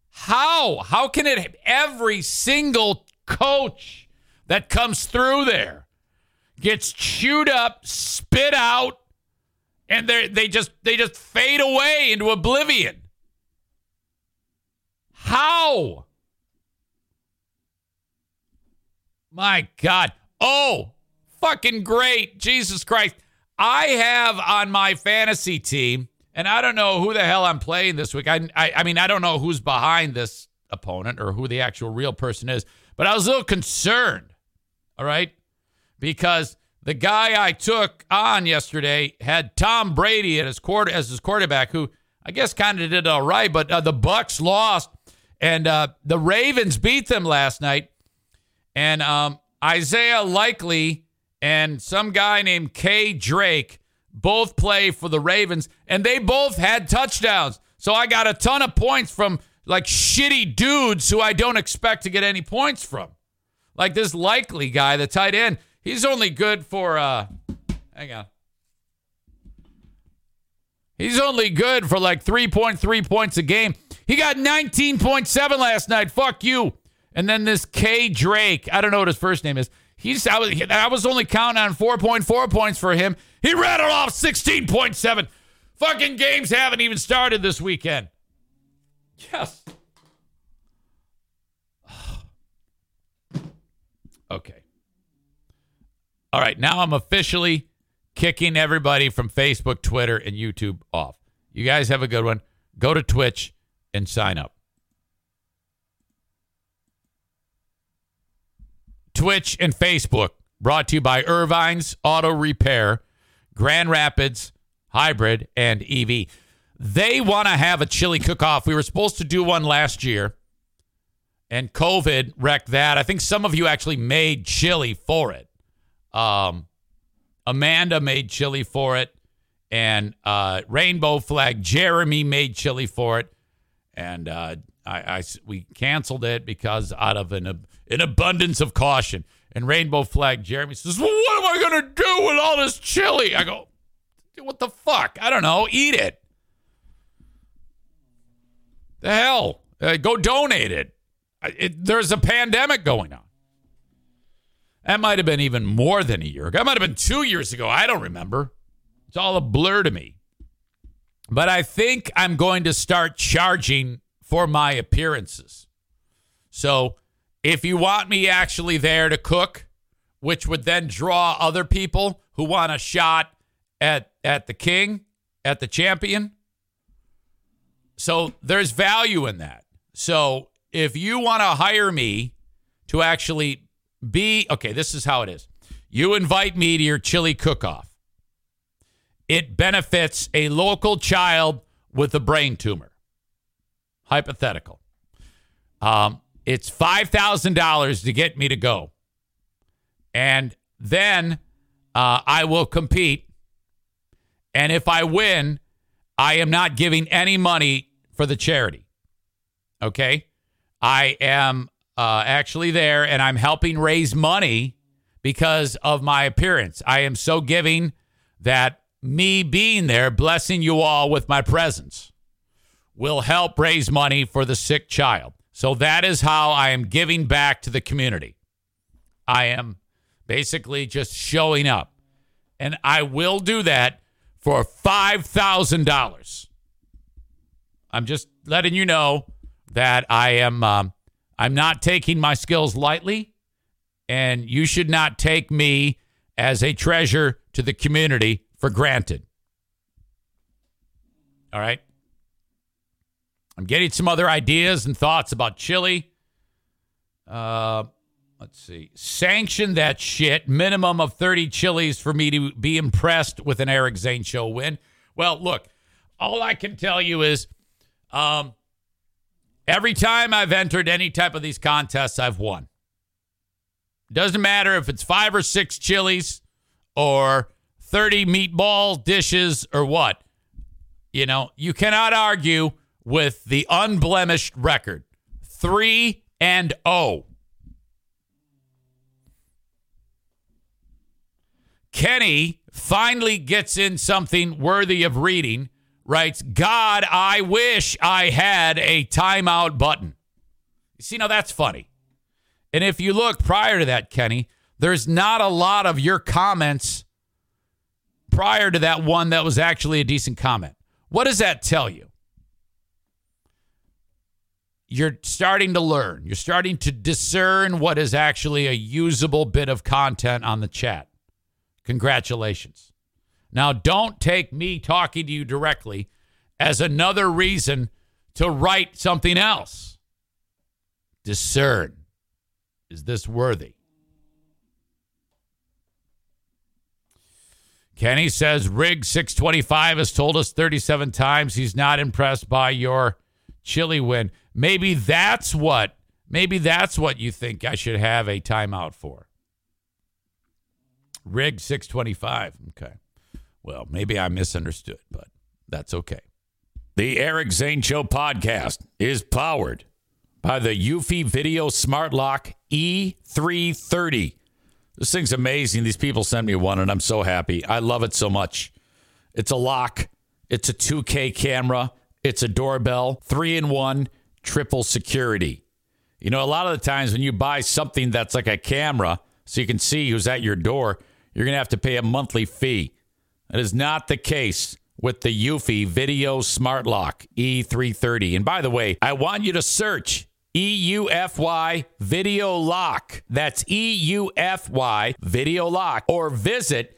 How? How can it every single coach that comes through there gets chewed up, spit out, and they they just they just fade away into oblivion? How? My God. Oh, fucking great. Jesus Christ. I have on my fantasy team, and I don't know who the hell I'm playing this week. I, I, I mean, I don't know who's behind this opponent or who the actual real person is, but I was a little concerned. All right, because the guy I took on yesterday had Tom Brady at his quarter as his quarterback, who I guess kind of did all right, but uh, the Bucs lost, and uh, the Ravens beat them last night. And um, Isaiah Likely and some guy named Kay Drake both play for the Ravens, and they both had touchdowns. So I got a ton of points from like shitty dudes who I don't expect to get any points from. Like this Likely guy, the tight end, he's only good for uh hang on. He's only good for like 3.3 points a game. He got 19.7 last night. Fuck you. And then this K Drake, I don't know what his first name is. He's I was, I was only counting on 4.4 points for him. He rattled off 16.7. Fucking games haven't even started this weekend. Yes. okay. All right, now I'm officially kicking everybody from Facebook, Twitter, and YouTube off. You guys have a good one. Go to Twitch and sign up. Twitch and Facebook brought to you by Ervine's Auto Repair, Grand Rapids Hybrid, and EV. They want to have a chili cook off. We were supposed to do one last year, and COVID wrecked that. I think some of you actually made chili for it. Um, Amanda made chili for it, and uh, Rainbow Flag Jeremy made chili for it, and uh, I, I we canceled it because out of an an abundance of caution. And Rainbow Flag Jeremy says, "Well, what am I gonna do with all this chili?" I go, "What the fuck? I don't know. Eat it. The hell? Uh, go donate it. it. There's a pandemic going on." That might have been even more than a year ago. That might have been two years ago. I don't remember. It's all a blur to me. But I think I'm going to start charging for my appearances. So if you want me actually there to cook, which would then draw other people who want a shot at at the king, at the champion. So there's value in that. So if you want to hire me to actually be okay, this is how it is. You invite me to your chili cook-off. It benefits a local child with a brain tumor. Hypothetical. Um, it's $5,000 to get me to go. And then uh, I will compete. And if I win, I am not giving any money for the charity. Okay? I am uh, actually there and I'm helping raise money because of my appearance. I am so giving that me being there, blessing you all with my presence, will help raise money for the sick child. So that is how I am giving back to the community. I am basically just showing up. And I will do that for $5,000. I'm just letting you know that I am um, I'm not taking my skills lightly and you should not take me as a treasure to the community for granted. All right? I'm getting some other ideas and thoughts about chili. Uh, let's see. Sanction that shit. Minimum of 30 chilies for me to be impressed with an Eric Zane show win. Well, look, all I can tell you is um, every time I've entered any type of these contests, I've won. Doesn't matter if it's five or six chilies or 30 meatball dishes or what. You know, you cannot argue with the unblemished record 3 and 0. Kenny finally gets in something worthy of reading. Writes, God, I wish I had a timeout button. You see, now that's funny. And if you look prior to that, Kenny, there's not a lot of your comments prior to that one that was actually a decent comment. What does that tell you? You're starting to learn. You're starting to discern what is actually a usable bit of content on the chat. Congratulations. Now, don't take me talking to you directly as another reason to write something else. Discern. Is this worthy? Kenny says Rig 625 has told us 37 times he's not impressed by your chili win. Maybe that's what maybe that's what you think I should have a timeout for. Rig 625. Okay. Well, maybe I misunderstood, but that's okay. The Eric Zane Show podcast is powered by the Eufy Video Smart Lock E330. This thing's amazing. These people sent me one, and I'm so happy. I love it so much. It's a lock, it's a 2K camera, it's a doorbell, three in one, triple security. You know, a lot of the times when you buy something that's like a camera, so you can see who's at your door, you're going to have to pay a monthly fee. That is not the case with the Eufy Video Smart Lock E330. And by the way, I want you to search EUFY Video Lock. That's EUFY Video Lock. Or visit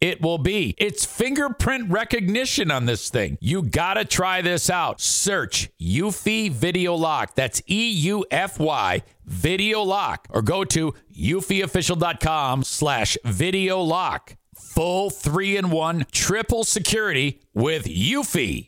it will be. It's fingerprint recognition on this thing. You gotta try this out. Search Eufy Video Lock. That's E U F Y Video Lock. Or go to eufyofficial.com slash video lock. Full three in one triple security with Eufy.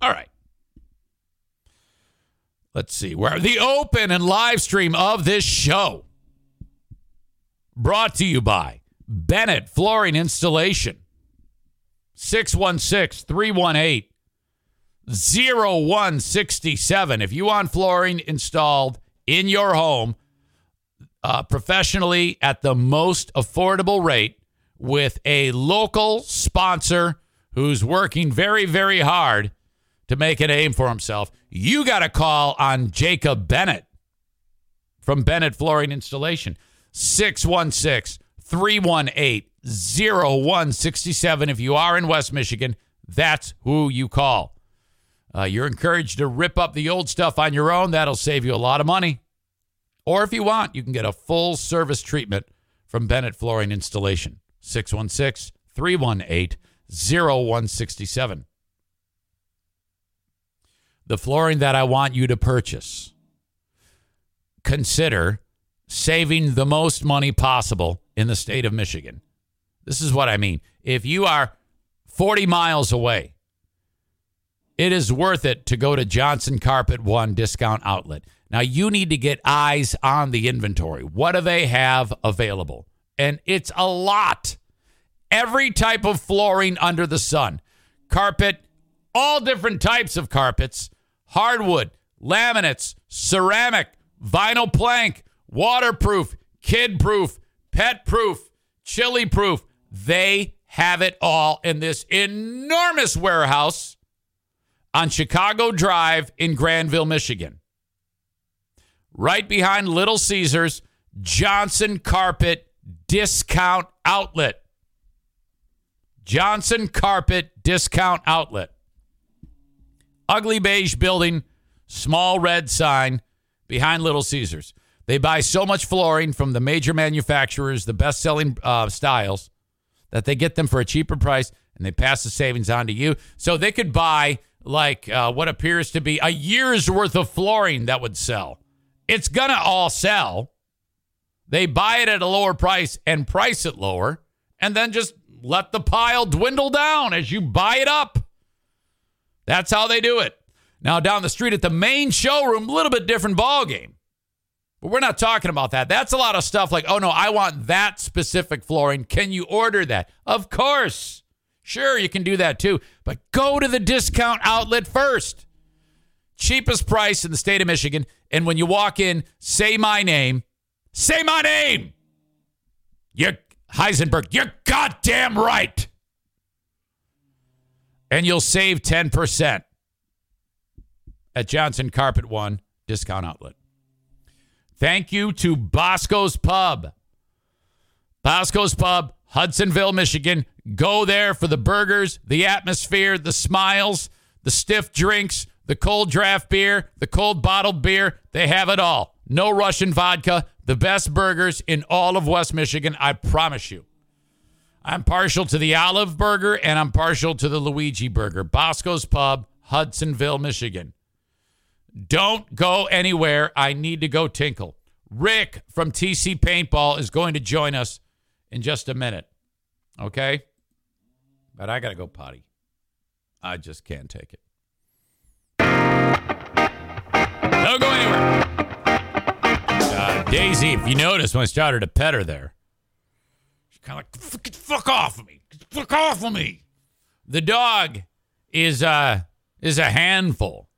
All right. Let's see. Where the open and live stream of this show brought to you by Bennett Flooring Installation. 616 318 0167. If you want flooring installed in your home uh, professionally at the most affordable rate with a local sponsor who's working very, very hard to make a name for himself, you got to call on Jacob Bennett from Bennett Flooring Installation. 616 318 0167. If you are in West Michigan, that's who you call. Uh, you're encouraged to rip up the old stuff on your own. That'll save you a lot of money. Or if you want, you can get a full service treatment from Bennett Flooring Installation. 616 318 0167 the flooring that I want you to purchase, consider saving the most money possible in the state of Michigan. This is what I mean. If you are 40 miles away, it is worth it to go to Johnson Carpet One discount outlet. Now, you need to get eyes on the inventory. What do they have available? And it's a lot. Every type of flooring under the sun, carpet, all different types of carpets hardwood, laminates, ceramic, vinyl plank, waterproof, kid proof, pet proof, chili proof. They have it all in this enormous warehouse on Chicago Drive in Grandville, Michigan. Right behind Little Caesars, Johnson Carpet Discount Outlet. Johnson Carpet Discount Outlet ugly beige building, small red sign behind Little Caesars. They buy so much flooring from the major manufacturers, the best selling uh, styles, that they get them for a cheaper price and they pass the savings on to you. So they could buy like uh, what appears to be a year's worth of flooring that would sell. It's going to all sell. They buy it at a lower price and price it lower and then just let the pile dwindle down as you buy it up. That's how they do it. Now, down the street at the main showroom, a little bit different ball game. But we're not talking about that. That's a lot of stuff like, oh no, I want that specific flooring. Can you order that? Of course. Sure, you can do that too. But go to the discount outlet first. Cheapest price in the state of Michigan. And when you walk in, say my name. Say my name. You're Heisenberg. You're goddamn right. And you'll save 10% at Johnson Carpet One discount outlet. Thank you to Bosco's Pub. Bosco's Pub, Hudsonville, Michigan. Go there for the burgers, the atmosphere, the smiles, the stiff drinks, the cold draft beer, the cold bottled beer. They have it all. No Russian vodka, the best burgers in all of West Michigan, I promise you. I'm partial to the olive burger and I'm partial to the Luigi burger. Bosco's Pub, Hudsonville, Michigan. Don't go anywhere. I need to go tinkle. Rick from TC Paintball is going to join us in just a minute. Okay? But I got to go potty. I just can't take it. Don't go anywhere. Uh, Daisy, if you notice when I started to pet her there, kind of like, fuck, fuck off of me. Fuck off of me. The dog is uh is a handful.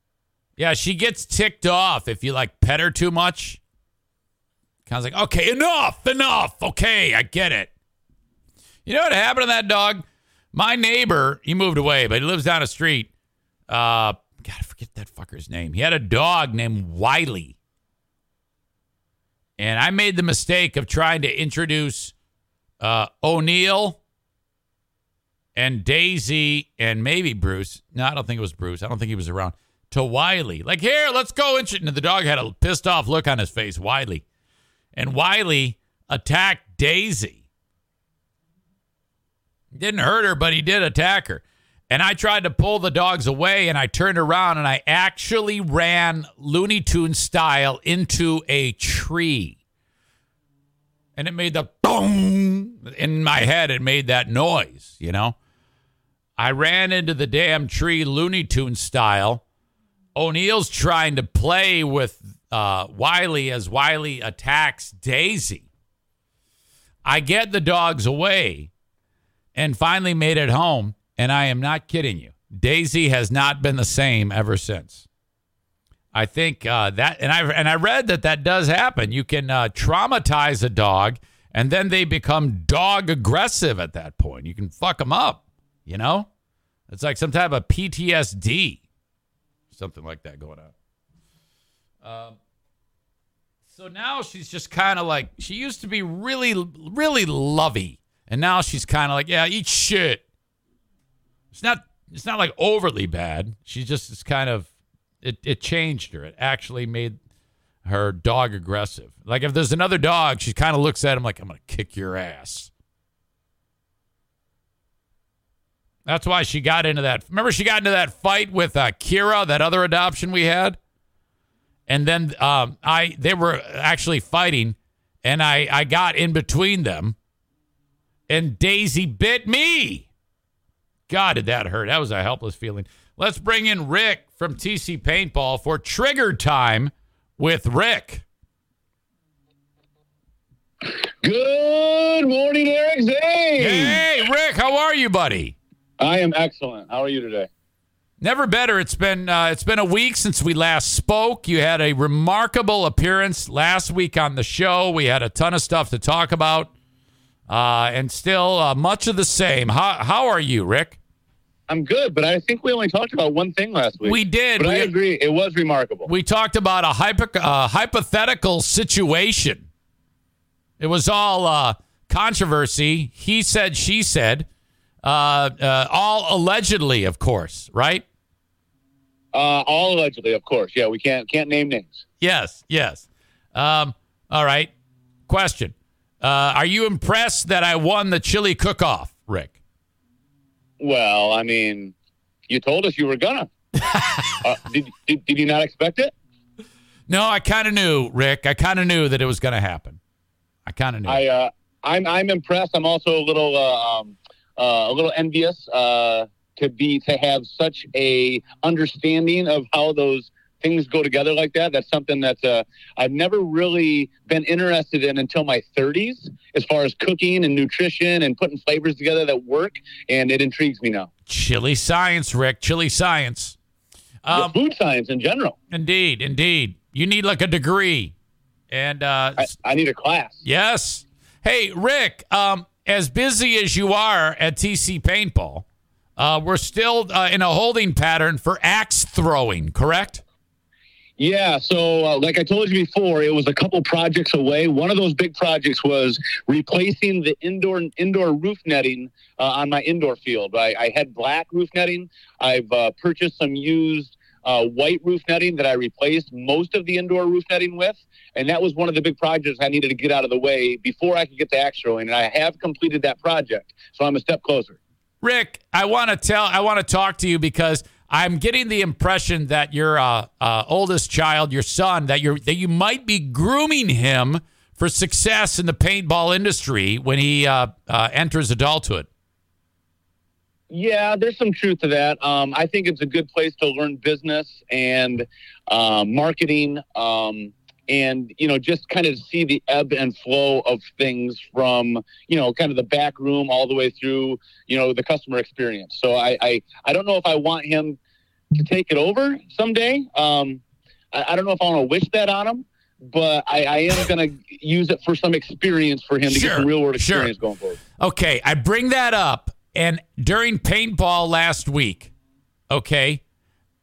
Yeah, she gets ticked off if you like pet her too much. Kind of like, okay, enough, enough. Okay, I get it. You know what happened to that dog? My neighbor, he moved away, but he lives down the street. Uh, I forget that fucker's name. He had a dog named Wiley. And I made the mistake of trying to introduce uh, O'Neill and Daisy and maybe Bruce. No, I don't think it was Bruce. I don't think he was around. To Wiley. Like, here, let's go. And the dog had a pissed off look on his face, Wiley. And Wiley attacked Daisy. Didn't hurt her, but he did attack her. And I tried to pull the dogs away and I turned around and I actually ran Looney Tune style into a tree. And it made the boom in my head. It made that noise, you know? I ran into the damn tree Looney Tune style. O'Neill's trying to play with uh, Wiley as Wiley attacks Daisy. I get the dogs away and finally made it home. And I am not kidding you. Daisy has not been the same ever since. I think uh, that, and I and I read that that does happen. You can uh, traumatize a dog, and then they become dog aggressive at that point. You can fuck them up. You know, it's like some type of PTSD, something like that going on. Um, so now she's just kind of like she used to be really, really lovey, and now she's kind of like, yeah, eat shit. It's not it's not like overly bad. She just is kind of it it changed her. It actually made her dog aggressive. Like if there's another dog, she kind of looks at him like I'm going to kick your ass. That's why she got into that. Remember, she got into that fight with uh, Kira, that other adoption we had, and then um, I they were actually fighting, and I I got in between them, and Daisy bit me. God, did that hurt? That was a helpless feeling. Let's bring in Rick from TC Paintball for Trigger Time with Rick. Good morning, Eric Zane. Hey, Rick, how are you, buddy? I am excellent. How are you today? Never better. It's been uh, it's been a week since we last spoke. You had a remarkable appearance last week on the show. We had a ton of stuff to talk about, uh, and still uh, much of the same. How how are you, Rick? I'm good, but I think we only talked about one thing last week. We did. But we, I agree. It was remarkable. We talked about a hypo, uh, hypothetical situation. It was all uh, controversy. He said, she said, uh, uh all allegedly, of course, right? Uh, all allegedly, of course. Yeah, we can't can't name names. Yes, yes. Um, all right. Question: uh, Are you impressed that I won the chili cook-off? Well, I mean, you told us you were gonna. uh, did, did, did you not expect it? No, I kind of knew, Rick. I kind of knew that it was going to happen. I kind of knew. I uh, I'm I'm impressed. I'm also a little uh, um, uh, a little envious. Uh, to be to have such a understanding of how those things go together like that. That's something that uh, I've never really been interested in until my 30s, as far as cooking and nutrition and putting flavors together that work, and it intrigues me now. Chili science, Rick. Chili science. Um, food science in general. indeed, indeed. You need like a degree. And uh, I, I need a class. yes. Hey, Rick, um, as busy as you are at TC Paintball, uh, we're still uh, in a holding pattern for axe throwing, correct? Yeah, so uh, like I told you before, it was a couple projects away. One of those big projects was replacing the indoor indoor roof netting uh, on my indoor field. I, I had black roof netting. I've uh, purchased some used uh, white roof netting that I replaced most of the indoor roof netting with, and that was one of the big projects I needed to get out of the way before I could get the axe. And I have completed that project, so I'm a step closer. Rick, I want to tell, I want to talk to you because I'm getting the impression that your uh, uh, oldest child, your son, that you're that you might be grooming him for success in the paintball industry when he uh, uh, enters adulthood. Yeah, there's some truth to that. Um, I think it's a good place to learn business and um, marketing, um, and you know, just kind of see the ebb and flow of things from you know, kind of the back room all the way through you know the customer experience. So I I, I don't know if I want him to take it over someday. Um, I, I don't know if I want to wish that on him. But I, I am going to use it for some experience for him to Sure, get some real world sure. experience going forward. Okay, I bring that up, and during paintball last week, okay,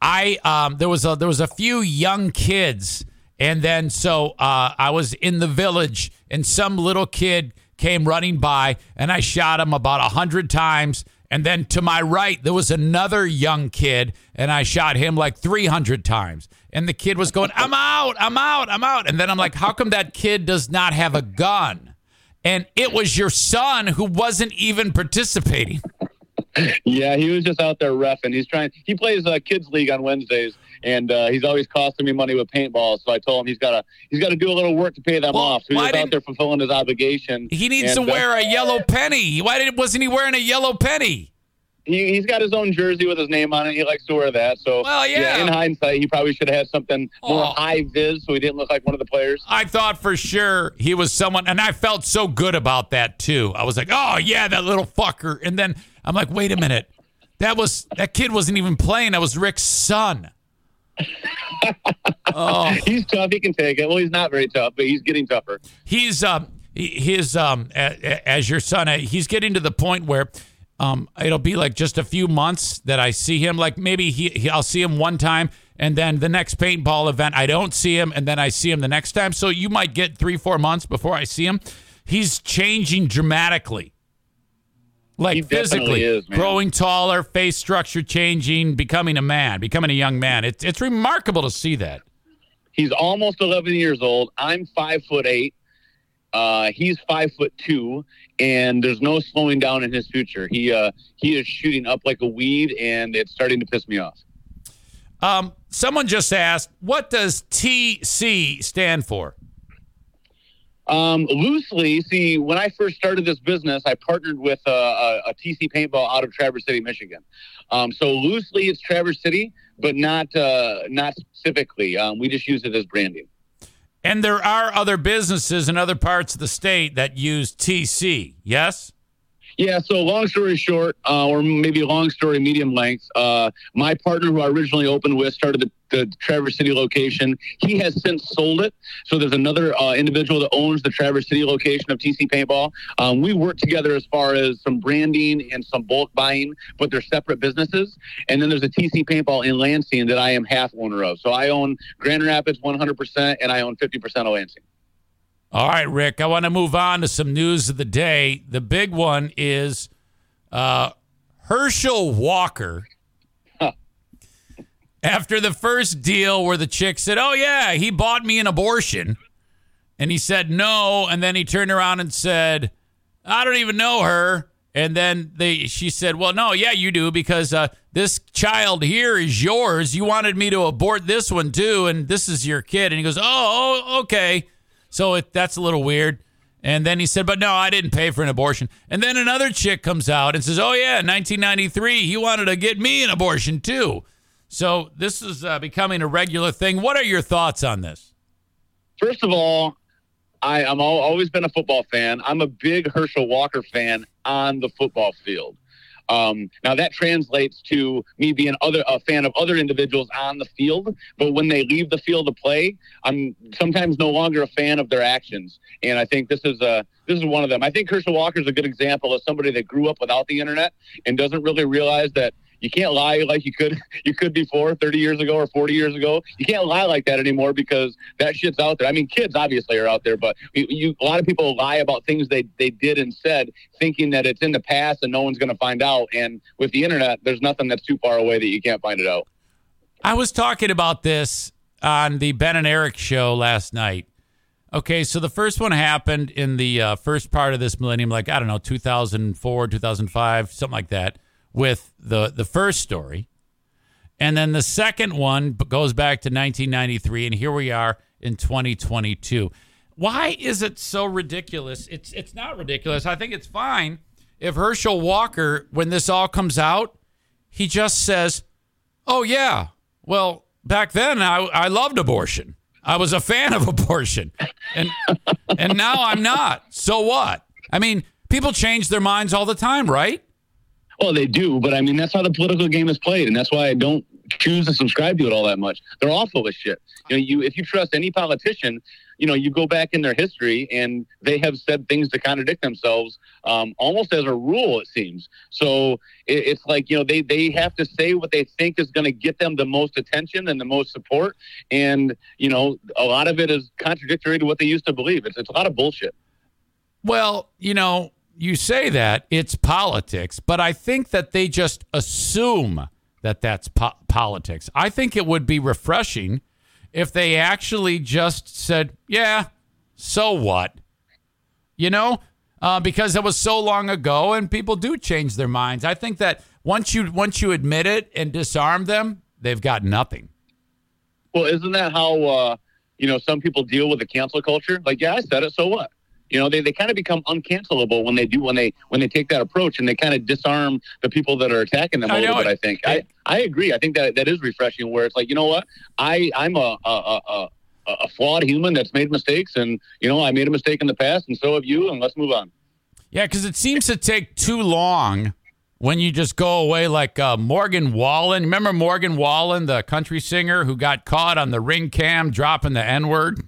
I um there was a there was a few young kids, and then so uh, I was in the village, and some little kid came running by, and I shot him about a hundred times. And then to my right, there was another young kid, and I shot him like 300 times. And the kid was going, I'm out, I'm out, I'm out. And then I'm like, how come that kid does not have a gun? And it was your son who wasn't even participating. Yeah, he was just out there roughing. He's trying. He plays uh, kids league on Wednesdays, and uh, he's always costing me money with paintballs. So I told him he's got to he's got to do a little work to pay them Well, off. So he why was didn't- out there fulfilling his obligation. He needs And, to uh, wear a yellow penny. Why did, wasn't he wearing a yellow penny? he, he's got his own jersey with his name on it. He likes to wear that. So Well, yeah. in hindsight, he probably should have had something more Oh. high vis, so he didn't look like one of the players. I thought for sure he was someone, and I felt so good about that too. I was like, oh, yeah, that little fucker. And then I'm like, wait a minute. That was that kid wasn't even playing. That was Rick's son. Oh, He's tough. He can take it. Well, he's not very tough, but he's getting tougher. he's um his um as your son uh, he's getting to the point where um it'll be like just a few months that I see him like maybe he, he I'll see him one time and then the next paintball event I don't see him and then I see him the next time so you might get 3 4 months before I see him he's changing dramatically like He physically is, growing taller face structure changing becoming a man becoming a young man it's it's remarkable to see that He's almost 11 years old. I'm five foot eight. Uh, he's five foot two, and there's no slowing down in his future. He uh, he is shooting up like a weed, and it's starting to piss me off. Um, someone just asked, what does TC stand for? Um, loosely, see, when I first started this business, I partnered with uh, a, a TC Paintball out of Traverse City, Michigan. Um, so loosely, it's Traverse City, but not uh, not specifically. Um, we just use it as branding. And there are other businesses in other parts of the state that use TC. Yes? Yeah, so long story short, uh, or maybe long story medium length, uh, my partner who I originally opened with started the, the Traverse City location. He has since sold it. So there's another uh, individual that owns the Traverse City location of TC Paintball. Um, we work together as far as some branding and some bulk buying, but they're separate businesses. And then there's a TC Paintball in Lansing that I am half owner of. So I own Grand Rapids 100% and I own 50% of Lansing. All right, Rick, I want to move on to some news of the day. The big one is uh, Herschel Walker. After the first deal where the chick said, Oh, yeah, he bought me an abortion. And he said no. And then he turned around and said, I don't even know her. And then they, she said, Well, no, yeah, you do, because uh, this child here is yours. You wanted me to abort this one too, and this is your kid. And he goes, Oh, oh okay. So it, that's a little weird. And then he said, but no, I didn't pay for an abortion. And then another chick comes out and says, oh, yeah, 1993, he wanted to get me an abortion too. So this is uh, becoming a regular thing. What are your thoughts on this? First of all, I, all, always been a football fan. I'm a big Herschel Walker fan on the football field. Um, now that translates to me being other a fan of other individuals on the field, but when they leave the field to play, I'm sometimes no longer a fan of their actions. And I think this is a this is one of them. I think Herschel Walker is a good example of somebody that grew up without the internet and doesn't really realize that you can't lie like you could you could before 30 years ago or 40 years ago. You can't lie like that anymore because that shit's out there. I mean, kids obviously are out there, but you, you a lot of people lie about things they they did and said, thinking that it's in the past and no one's going to find out. And with the internet, there's nothing that's too far away that you can't find it out. I was talking about this on the Ben and Eric show last night. Okay, so the first one happened in the uh, first part of this millennium, like I don't know, 2004, 2005, something like that with the the first story, and then the second one goes back to 1993, and here we are in 2022. Why is it so ridiculous? It's it's not ridiculous. I think it's fine if Herschel Walker, when this all comes out, he just says, "Oh yeah, well back then I I loved abortion. I was a fan of abortion, and and now I'm not. So what? I mean, people change their minds all the time, right?" Well, they do, but I mean that's how the political game is played, and that's why I don't choose to subscribe to it all that much. They're full of shit. You know, you if you trust any politician, you know, you go back in their history and they have said things to contradict themselves, um, almost as a rule, it seems. So it, it's like you know they they have to say what they think is going to get them the most attention and the most support, and you know a lot of it is contradictory to what they used to believe. It's it's a lot of bullshit. Well, you know, you say that it's politics, but I think that they just assume that that's po- politics. I think it would be refreshing if they actually just said, "Yeah, so what?" You know, uh, because it was so long ago, and people do change their minds. I think that once you once you admit it and disarm them, they've got nothing. Well, isn't that how uh, you know some people deal with the cancel culture? Like, yeah, I said it, so what? You know, they, they kind of become uncancelable when they do when they when they take that approach and they kind of disarm the people that are attacking them a I little know bit. I think I, I agree. I think that that is refreshing. Where it's like, you know what, I I'm a a, a, a a flawed human that's made mistakes, and you know I made a mistake in the past, and so have you, and let's move on. Yeah, because it seems to take too long when you just go away like uh, Morgan Wallen. Remember Morgan Wallen, the country singer who got caught on the ring cam dropping the N word?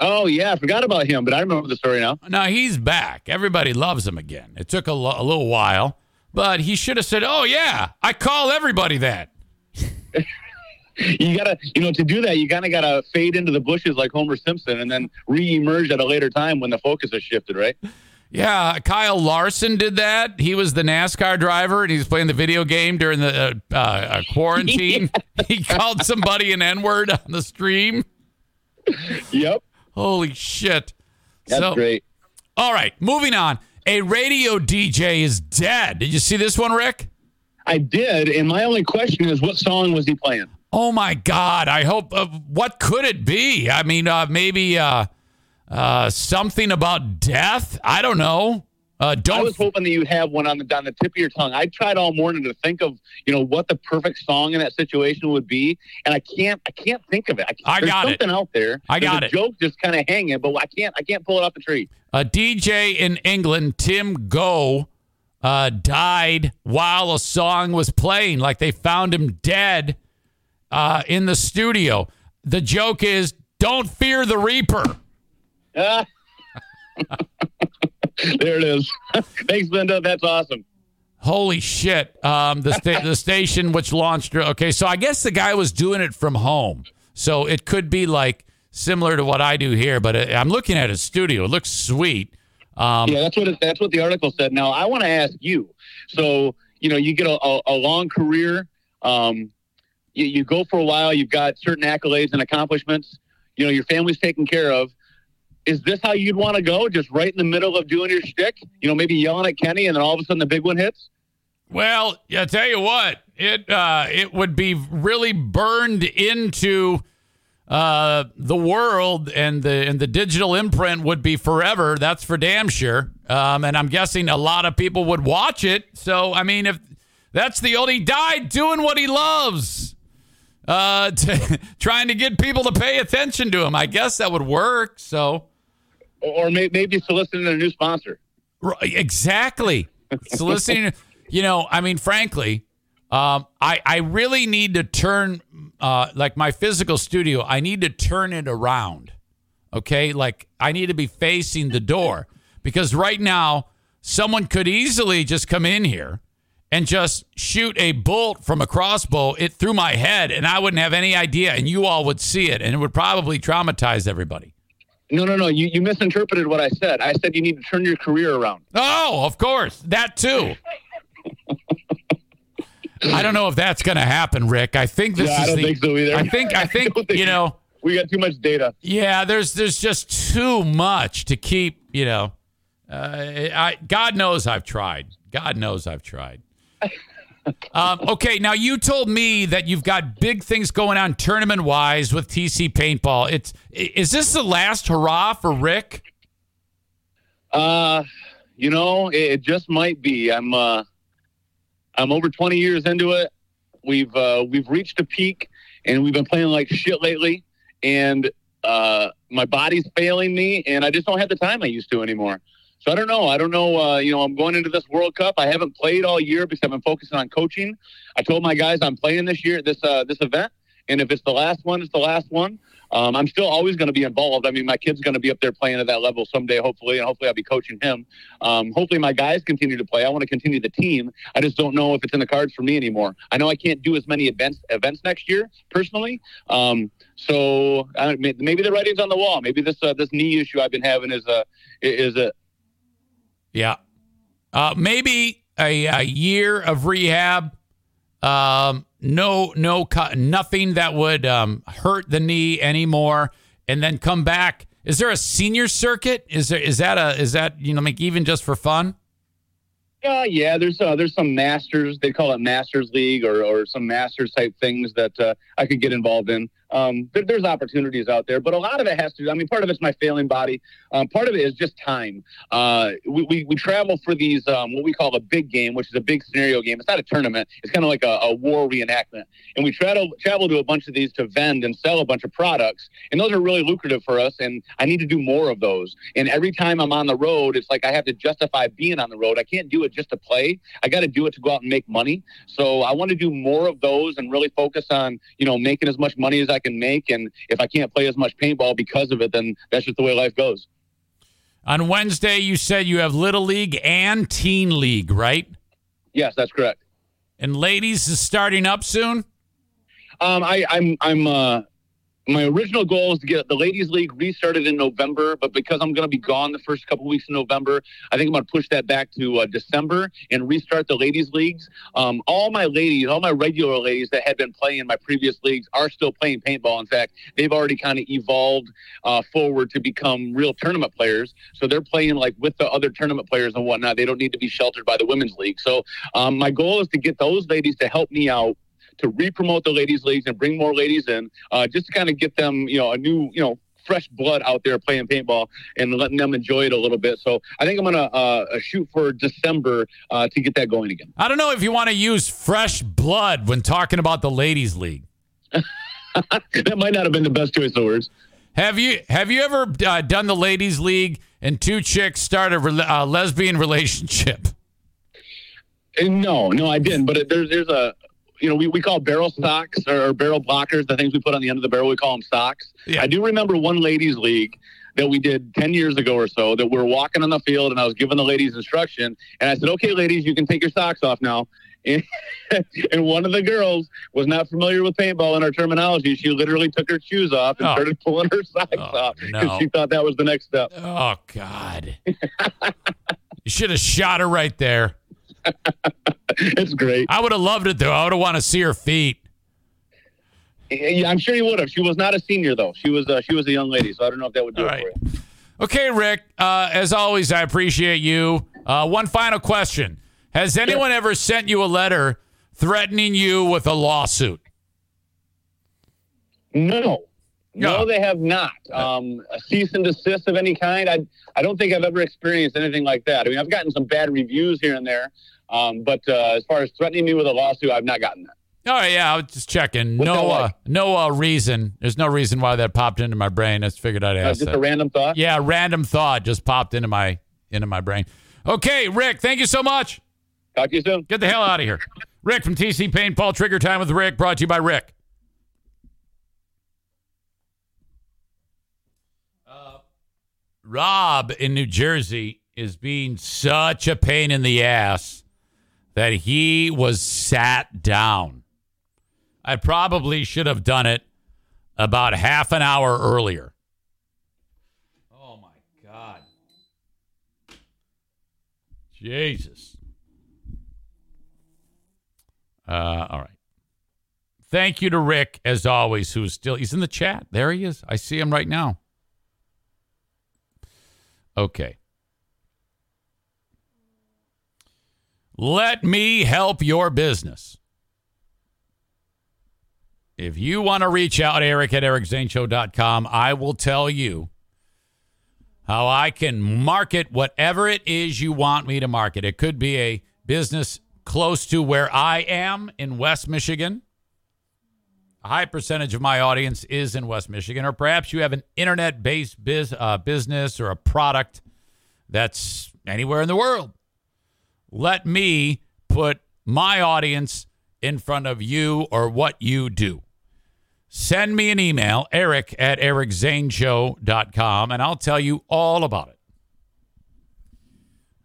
Oh yeah, I forgot about him, but I remember the story now. Now he's back. Everybody loves him again. It took a, lo- a little while, but he should have said, "Oh yeah, I call everybody that." You gotta, you know, to do that, you kind of gotta fade into the bushes like Homer Simpson, and then re-emerge at a later time when the focus has shifted, right? Yeah, Kyle Larson did that. He was the NASCAR driver, and he was playing the video game during the uh, uh, quarantine. he called somebody an N word on the stream. Yep, Holy shit! that's So- great. All right, moving on. A radio DJ is dead. Did you see this one, Rick? I did, and my only question is, what song was he playing? Oh my God! I hope. Uh, what could it be? I mean, uh, maybe uh, uh, something about death. I don't know. Uh, I don't. was hoping that you'd have one on the on the tip of your tongue. I tried all morning to think of you know what the perfect song in that situation would be, and I can't I can't think of it. I, I there's got it. something out there. I There's got a it. Joke just kind of hanging, but I can't I can't pull it off the tree. A DJ in England, Tim Go, uh, died while a song was playing. Like they found him dead uh, in the studio. The joke is, don't fear the Reaper. There it is. Thanks, Linda. That's awesome. Holy shit! Um, the sta- the station which launched. Okay, so I guess the guy was doing it from home, so it could be like similar to what I do here. But uh, I'm looking at his studio; it looks sweet. Um, Yeah, that's what it, that's what the article said. Now, I want to ask you. So, you know, you get a, a, a long career. Um, you, you go for a while. You've got certain accolades and accomplishments. You know, your family's taken care of. Is this how you'd want to go? Just right in the middle of doing your shtick? You know, maybe yelling at Kenny, and then all of a sudden the big one hits. Well, I tell you what, it uh, it would be really burned into uh, the world and the and the digital imprint would be forever. That's for damn sure. Um, and I'm guessing a lot of people would watch it. So I mean, if that's the old, he died doing what he loves, uh, to, trying to get people to pay attention to him. I guess that would work. So Or, or may, maybe soliciting a new sponsor. Right, exactly. soliciting, you know, I mean, frankly, um, I I really need to turn uh, like my physical studio. I need to turn it around. Okay, like I need to be facing the door because right now someone could easily just come in here and just shoot a bolt from a crossbow it through my head and I wouldn't have any idea and you all would see it and it would probably traumatize everybody. No, no, no. You, you misinterpreted what I said. I said you need to turn your career around. Oh, of course. That too. I don't know if that's going to happen, Rick. I think this Yeah, I is don't the, think so either. I think I think don't think- you know. We got too much data. Yeah, there's there's just too much to keep. You know, uh, I God knows I've tried. God knows I've tried. Um, okay, now you told me that you've got big things going on tournament wise with TC Paintball. It's is this the last hurrah for Rick? Uh, you know, it, it just might be. I'm uh, I'm over 20 years into it. We've uh, we've reached a peak, and we've been playing like shit lately. And uh, my body's failing me, and I just don't have the time I used to anymore. So I don't know. I don't know. Uh, you know, I'm going into this World Cup. I haven't played all year because I've been focusing on coaching. I told my guys I'm playing this year, this uh, this event, and if it's the last one, it's the last one. Um, I'm still always going to be involved. I mean, my kid's going to be up there playing at that level someday, hopefully, and hopefully I'll be coaching him. Um, hopefully my guys continue to play. I want to continue the team. I just don't know if it's in the cards for me anymore. I know I can't do as many events events next year personally. Um, so may- maybe the writing's on the wall. Maybe this uh, this knee issue I've been having is uh, is a Yeah. Uh, maybe a, a year of rehab. Um, no, no, nothing that would um, hurt the knee anymore, and then come back. Is there a senior circuit? Is there is that a is that you know like even just for fun? Uh, yeah, there's uh, there's some masters. They call it Masters League or, or some Masters type things that uh, I could get involved in. Um, there, there's opportunities out there, but a lot of it has to. I mean, part of it's my failing body. Um, part of it is just time. Uh, we, we we travel for these um, what we call a big game, which is a big scenario game. It's not a tournament. It's kind of like a, a war reenactment, and we travel travel to a bunch of these to vend and sell a bunch of products, and those are really lucrative for us. And I need to do more of those. And every time I'm on the road, it's like I have to justify being on the road. I can't do it just to play. I got to do it to go out and make money. So I want to do more of those and really focus on you know making as much money as I can make. And if I can't play as much paintball because of it, then that's just the way life goes. On Wednesday, you said you have little league and teen league, right? Yes, that's correct. And ladies is starting up soon. Um, I, I'm I'm uh, my original goal is to get the ladies league restarted in November, but because I'm going to be gone the first couple weeks in November, I think I'm going to push that back to uh, December and restart the ladies leagues. Um, all my ladies, all my regular ladies that had been playing my previous leagues are still playing paintball. In fact, they've already kind of evolved uh, forward to become real tournament players. So they're playing like with the other tournament players and whatnot. They don't need to be sheltered by the women's league. So um, my goal is to get those ladies to help me out to re-promote the ladies leagues and bring more ladies in, uh, just to kind of get them, you know, a new, you know, fresh blood out there playing paintball and letting them enjoy it a little bit. So I think I'm gonna uh, shoot for December uh, to get that going again. I don't know if you want to use fresh blood when talking about the ladies league. that might not have been the best choice of words. Have you have you ever uh, done the ladies league and two chicks start a uh, lesbian relationship? No, no, I didn't. But it, there's there's a you know we, we call barrel socks or barrel blockers the things we put on the end of the barrel. We call them socks. Yeah. I do remember one ladies league that we did 10 years ago or so that we are walking on the field and I was giving the ladies instruction and I said, okay, ladies, you can take your socks off now. And, and one of the girls was not familiar with paintball and our terminology. She literally took her shoes off and Oh. started pulling her socks Oh, off no. because she thought that was the next step. Oh God! you should have shot her right there. It's great. I would have loved it though. I would have wanted to see her feet. Yeah, I'm sure you would have. She was not a senior though. She was uh, she was a young lady, so I don't know if that would do All it right. for you. Okay, Rick. Uh, as always, I appreciate you. Uh, one final question: Has anyone ever sent you a letter threatening you with a lawsuit? No, No, Yeah. they have not. Um, a cease and desist of any kind. I I don't think I've ever experienced anything like that. I mean, I've gotten some bad reviews here and there, um, but uh, as far as threatening me with a lawsuit, I've not gotten that. All right, yeah, I was just checking. What's no, that uh, no uh, reason. There's no reason why that popped into my brain. I just figured I'd Uh, ask just that. a random thought. yeah, random thought just popped into my into my brain. Okay, Rick, thank you so much. Talk to you soon. Get the hell out of here. Rick from TC Paintball Trigger Time with Rick, brought to you by Rick. Uh, Rob in New Jersey is being such a pain in the ass that he was sat down. I probably should have done it about half an hour earlier. Oh my God. Jesus. Uh, all right. Thank you to Rick, as always, who's still, he's in the chat. There he is. I see him right now. Okay. Let me help your business. If you want to reach out, Eric at ericzaneshow.com, I will tell you how I can market whatever it is you want me to market. It could be a business close to where I am in West Michigan. A high percentage of my audience is in West Michigan, or perhaps you have an internet based biz, uh, business or a product that's anywhere in the world. Let me put my audience in front of you or what you do. Send me an email, eric at ericzaneshow.com, and I'll tell you all about it.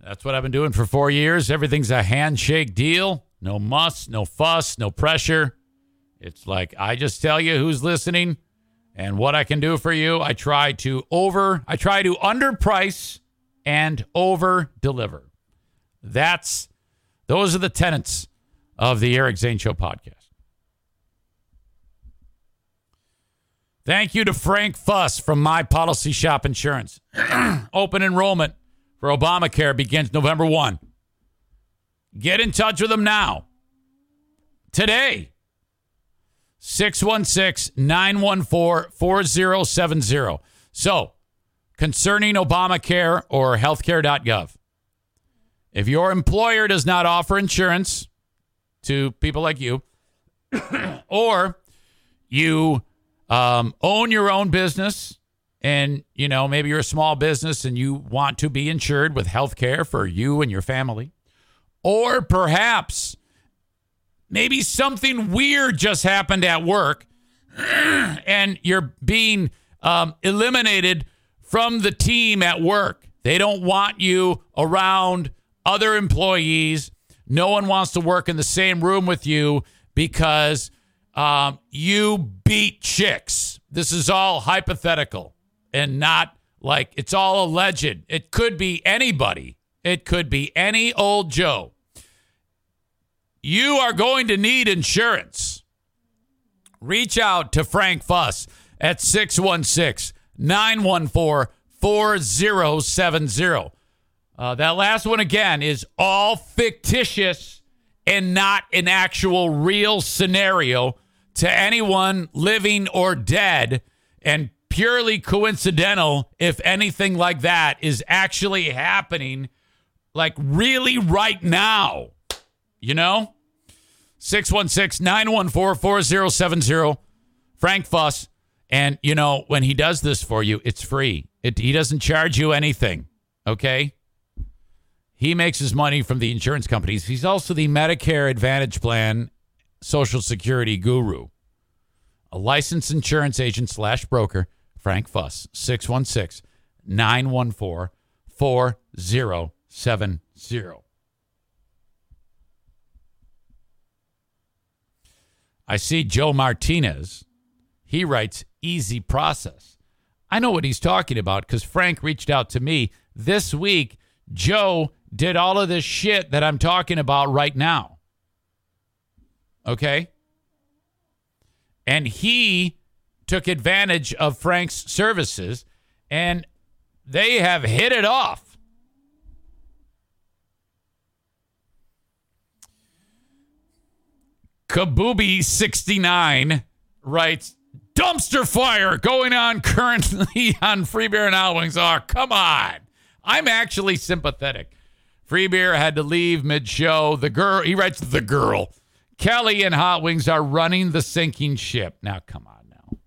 That's what I've been doing for four years. Everything's a handshake deal. No muss, no fuss, no pressure. It's like I just tell you who's listening and what I can do for you. I try to over, I try to underprice and over deliver. That's, those are the tenets of the Eric Zane Show podcast. Thank you to Frank Fuss from My Policy Shop Insurance. Open enrollment for Obamacare begins November 1. Get in touch with them now. Today. 616 914 4070. So, concerning Obamacare or healthcare.gov, if your employer does not offer insurance to people like you, or you um, own your own business and you know maybe you're a small business and you want to be insured with health care for you and your family or perhaps maybe something weird just happened at work and you're being um, eliminated from the team at work. They don't want you around other employees no one wants to work in the same room with you because um, you beat chicks. This is all hypothetical and not like it's all alleged. It could be anybody, it could be any old Joe. You are going to need insurance. Reach out to Frank Fuss at 616 914 4070. Uh, that last one again is all fictitious and not an actual real scenario to anyone living or dead, and purely coincidental if anything like that is actually happening, like really right now. You know? 616 914 4070. Frank Fuss. And, you know, when he does this for you, it's free. It, he doesn't charge you anything. Okay? He makes his money from the insurance companies. He's also the Medicare Advantage Plan Social Security guru. A licensed insurance agent slash broker, Frank Fuss, 616 914 4070. I see Joe Martinez. He writes, easy process. I know what he's talking about because Frank reached out to me this week. Joe did all of this shit that I'm talking about right now. Okay? And he took advantage of Frank's services and they have hit it off. Kabubi69 writes dumpster fire going on currently on Free Beer and Hot Wings. Oh, come on. I'm actually sympathetic. Free Beer had to leave mid show. The girl, he writes, the girl. Kelly and Hot Wings are running the sinking ship. Now, come on now.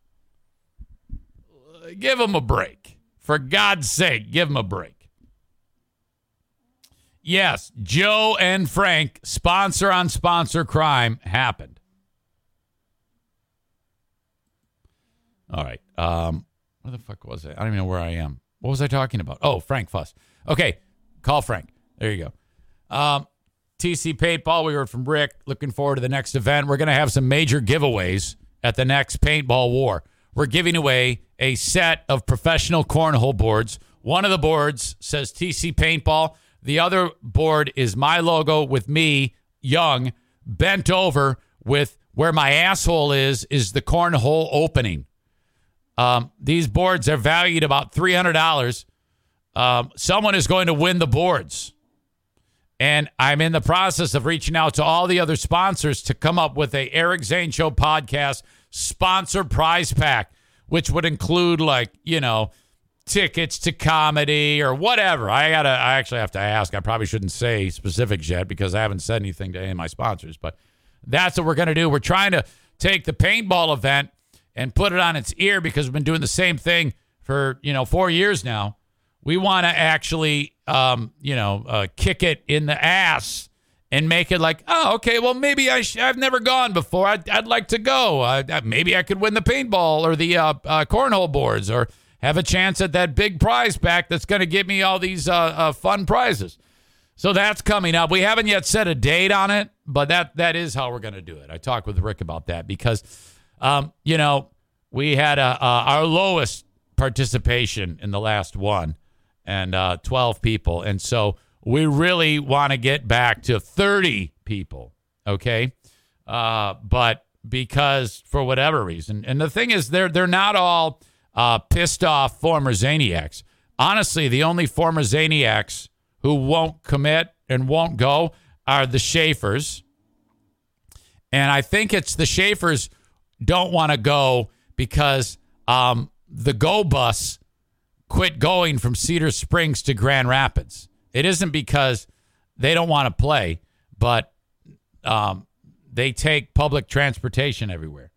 Give them a break. For God's sake, give them a break. Yes, Joe and Frank, sponsor on sponsor crime, happened. All right. Um, where the fuck was I? I don't even know where I am. What was I talking about? Oh, Frank Fuss. Okay, call Frank. There you go. Um, TC Paintball. We heard from Rick. Looking forward to the next event. We're going to have some major giveaways at the next Paintball War. We're giving away a set of professional cornhole boards. One of the boards says TC Paintball. The other board is my logo with me, young, bent over with where my asshole is, is the cornhole opening. Um, these boards are valued about $300. Um, someone is going to win the boards. And I'm in the process of reaching out to all the other sponsors to come up with a Eric Zane Show podcast sponsor prize pack, which would include like, you know, tickets to comedy or whatever. I gotta I actually have to ask. I probably shouldn't say specifics yet because I haven't said anything to any of my sponsors, but that's what we're gonna do. We're trying to take the paintball event and put it on its ear because we've been doing the same thing for, you know, four years now. We want to actually, um, you know, uh, kick it in the ass and make it like, oh, okay, well, maybe I sh- I've never gone before. I'd, I'd like to go. Uh, maybe I could win the paintball or the uh, uh, cornhole boards or have a chance at that big prize pack that's going to give me all these uh, uh, fun prizes. So that's coming up. We haven't yet set a date on it, but that that is how we're going to do it. I talked with Rick about that because, um, you know, we had a, our lowest participation in the last one and uh, 12 people. And so we really want to get back to 30 people. Okay. Uh, but because for whatever reason, and the thing is, they're, they're not all uh, pissed off former Zaniacs. Honestly, the only former Zaniacs who won't commit and won't go are the Schaefers. And I think it's the Schaefers don't want to go because um, the Go Bus quit going from Cedar Springs to Grand Rapids. It isn't because they don't want to play, but um, they take public transportation everywhere.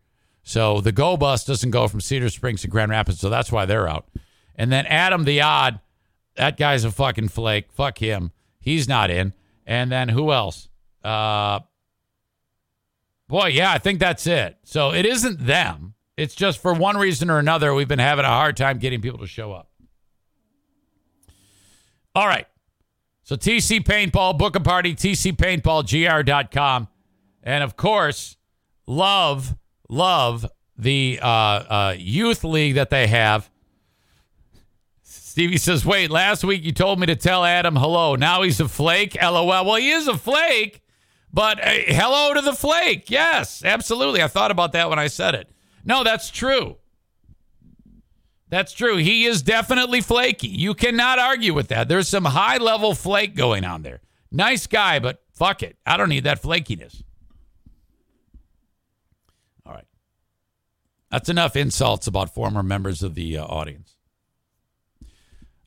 So the Go Bus doesn't go from Cedar Springs to Grand Rapids, so that's why they're out. And then Adam the Odd, that guy's a fucking flake. Fuck him. He's not in. And then who else? Uh, boy, yeah, I think that's it. So it isn't them. It's just for one reason or another, we've been having a hard time getting people to show up. All right. So TC Paintball, book a party, tcpaintballgr.com. And of course, love, love the uh, uh, youth league that they have. Stevie says, wait, last week you told me to tell Adam hello. Now he's a flake. LOL. Well, he is a flake, but uh, hello to the flake. Yes, absolutely. I thought about that when I said it. No, that's true. That's true. He is definitely flaky. You cannot argue with that. There's some high level flake going on there. Nice guy, but fuck it. I don't need that flakiness. All right. That's enough insults about former members of the uh, audience.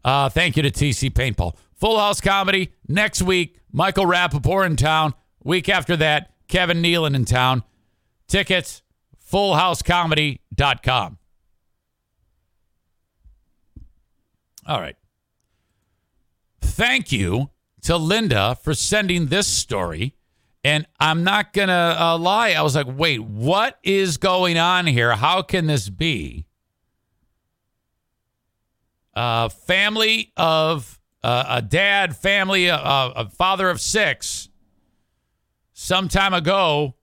Uh, thank you to TC Paintball. Full House Comedy next week. Michael Rapaport in town. Week after that, Kevin Nealon in town. Tickets fullhousecomedy.com. All right. Thank you to Linda for sending this story. And I'm not going to uh, lie. I was like, wait, what is going on here? How can this be? Uh, family of uh, a dad, family, uh, a father of six, some time ago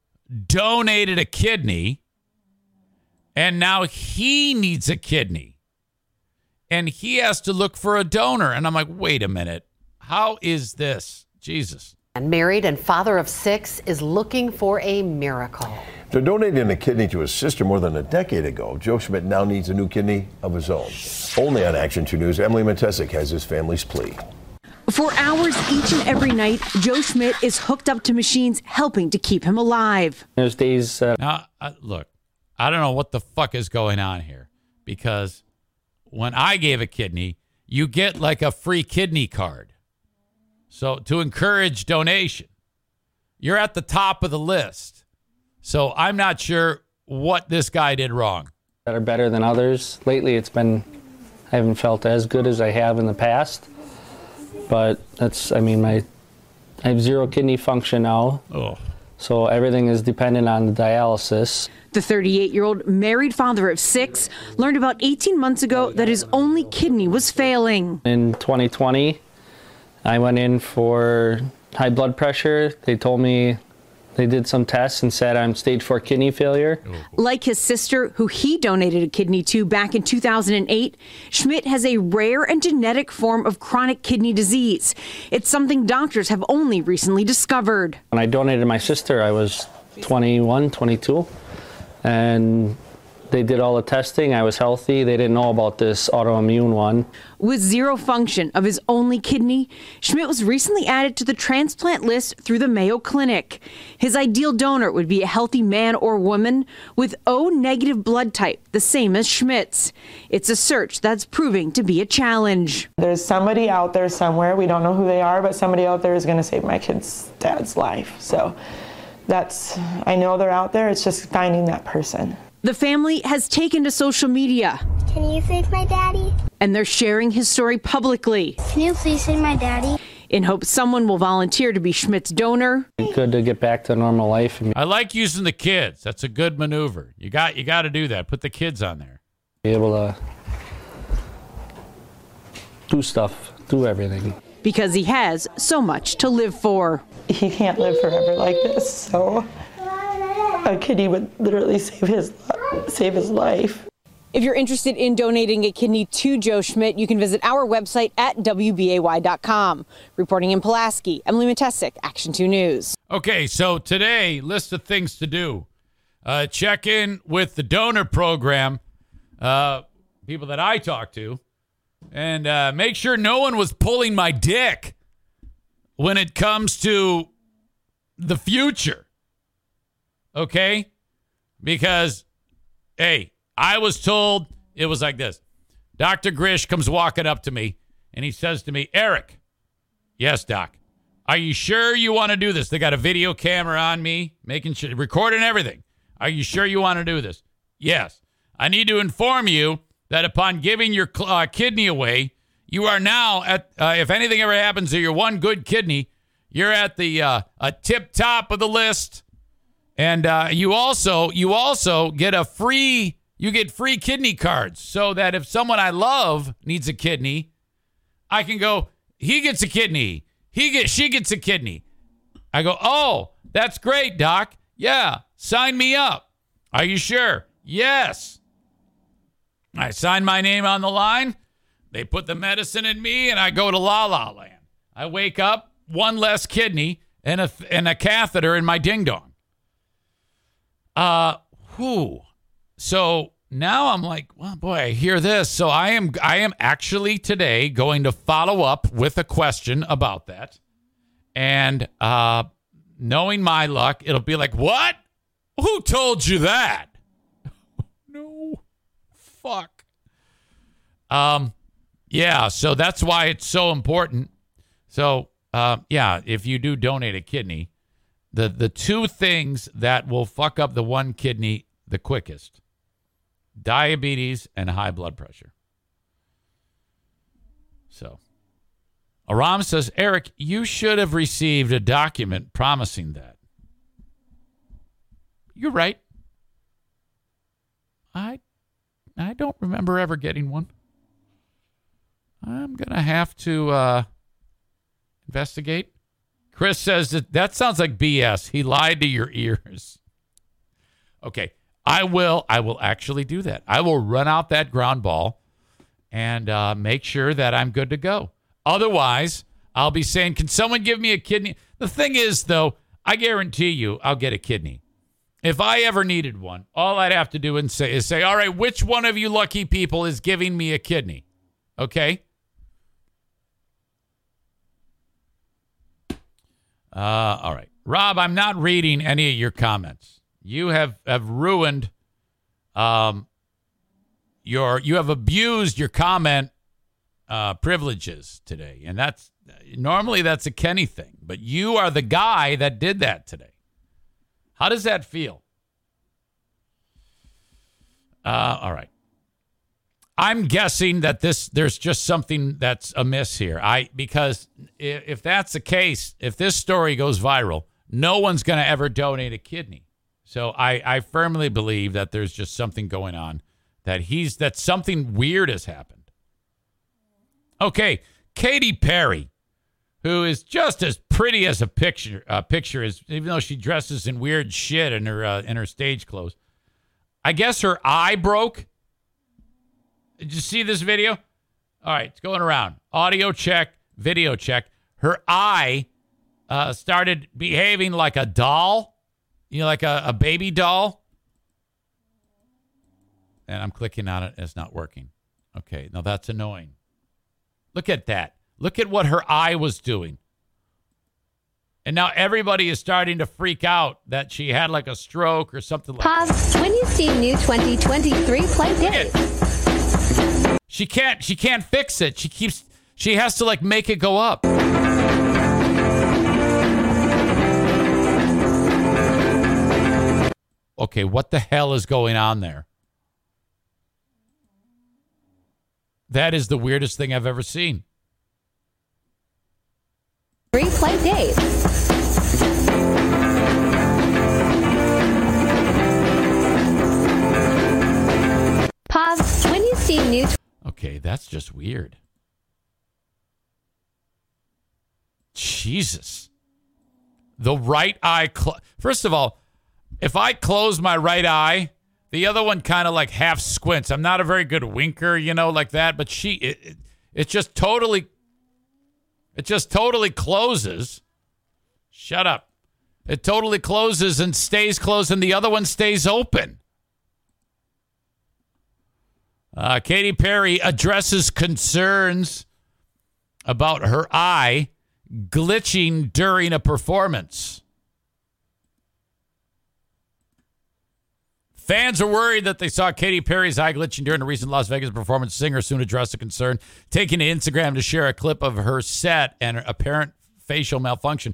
donated a kidney and now he needs a kidney. And he has to look for a donor. And I'm like, wait a minute. How is this? Jesus. And married and father of six is looking for a miracle. After donating a kidney to his sister more than a decade ago, Joe Schmidt now needs a new kidney of his own. Only on Action 2 News, Emily Matesic has his family's plea. For hours each and every night, Joe Schmidt is hooked up to machines helping to keep him alive. Those days. Uh- now, uh, look, I don't know what the fuck is going on here because when I gave a kidney, you get like a free kidney card. So to encourage donation, you're at the top of the list. So I'm not sure what this guy did wrong. that are better than others. Lately, it's been I haven't felt as good as I have in the past. But that's I mean my I have zero kidney function now. Oh. So everything is dependent on the dialysis. The 38 year old married father of six learned about 18 months ago that his only kidney was failing. In 2020, I went in for high blood pressure. They told me they did some tests and said I'm stage 4 kidney failure. Oh. Like his sister, who he donated a kidney to back in 2008, Schmidt has a rare and genetic form of chronic kidney disease. It's something doctors have only recently discovered. When I donated my sister, I was 21, 22. And they did all the testing. I was healthy. They didn't know about this autoimmune one. With zero function of his only kidney, Schmidt was recently added to the transplant list through the Mayo Clinic. His ideal donor would be a healthy man or woman with O negative blood type, the same as Schmidt's. It's a search that's proving to be a challenge. There's somebody out there somewhere, we don't know who they are, but somebody out there is going to save my kid's dad's life. So that's, I know they're out there, it's just finding that person. The family has taken to social media. Can you save my daddy? And they're sharing his story publicly. Can you please save my daddy? In hopes someone will volunteer to be Schmidt's donor. Good to get back to normal life. I like using the kids. That's a good maneuver. You got you got to do that. Put the kids on there. Be able to do stuff, do everything. Because he has so much to live for. He can't live forever like this, so a kidney would literally save his save his life. If you're interested in donating a kidney to Joe Schmidt, you can visit our website at WBAY.com. Reporting in Pulaski, Emily Matesic, Action 2 News. Okay, so today, list of things to do. Uh, check in with the donor program, uh, people that I talk to, and uh, make sure no one was pulling my dick when it comes to the future. Okay? Because, hey, I was told it was like this. Dr. Grish comes walking up to me and he says to me, Eric, yes, doc, are you sure you want to do this? They got a video camera on me, making sure, recording everything. Are you sure you want to do this? Yes. I need to inform you that upon giving your uh, kidney away, you are now at, uh, if anything ever happens to your one good kidney, you're at the uh, a tip top of the list. And uh, you also you also get a free you get free kidney cards so that if someone I love needs a kidney, I can go. He gets a kidney. He gets she gets a kidney. I go. Oh, that's great, doc. Yeah, sign me up. Are you sure? Yes. I sign my name on the line. They put the medicine in me, and I go to La La Land. I wake up, one less kidney, and a and a catheter in my ding dong. Uh, who? So now I'm like, well, boy, I hear this. So I am, I am actually today going to follow up with a question about that, and uh, knowing my luck, it'll be like, what? Who told you that? no, fuck. Um, yeah. So that's why it's so important. So, uh, yeah, if you do donate a kidney, the the two things that will fuck up the one kidney the quickest diabetes and high blood pressure. So aram says eric you should have received a document promising that. You're right. I i don't remember ever getting one. I'm gonna have to uh investigate Chris says that that sounds like BS. He lied to your ears. Okay, I will. I will actually do that. I will run out that ground ball and uh, make sure that I'm good to go. Otherwise, I'll be saying, "Can someone give me a kidney?" The thing is, though, I guarantee you, I'll get a kidney. If I ever needed one, all I'd have to do and say is say, "All right, which one of you lucky people is giving me a kidney?" Okay. Uh, all right. Rob, I'm not reading any of your comments. You have, have ruined um, your you have abused your comment uh, privileges today, and that's normally that's a Kenny thing, but you are the guy that did that today. How does that feel? Uh, all right. I'm guessing that this there's just something that's amiss here. I because if, if that's the case, if this story goes viral, no one's going to ever donate a kidney. So I I firmly believe that there's just something going on that he's that something weird has happened. Okay, Katy Perry, who is just as pretty as a picture uh, picture is, even though she dresses in weird shit in her uh, in her stage clothes. I guess her eye broke. Did you see this video? All right, it's going around. Audio check, video check. Her eye uh, started behaving like a doll, you know, like a, a baby doll. And I'm clicking on it, and it's not working. Okay, now that's annoying. Look at that. Look at what her eye was doing. And now everybody is starting to freak out that she had like a stroke or something like Pause when you see new 2023 play date. She can't she can't fix it. She keeps she has to like make it go up. Okay, what the hell is going on there? That is the weirdest thing I've ever seen. Replay date. Pause Okay, that's just weird. Jesus. The right eye. Cl- First of all, if I close my right eye, the other one kind of like half squints. I'm not a very good winker, you know, like that. But she, it, it, it just totally, it just totally closes. Shut up. It totally closes and stays closed, and the other one stays open. Uh, Katy Perry addresses concerns about her eye glitching during a performance. Fans are worried that they saw Katy Perry's eye glitching during a recent Las Vegas performance. Singer soon addressed the concern, taking to Instagram to share a clip of her set and apparent facial malfunction.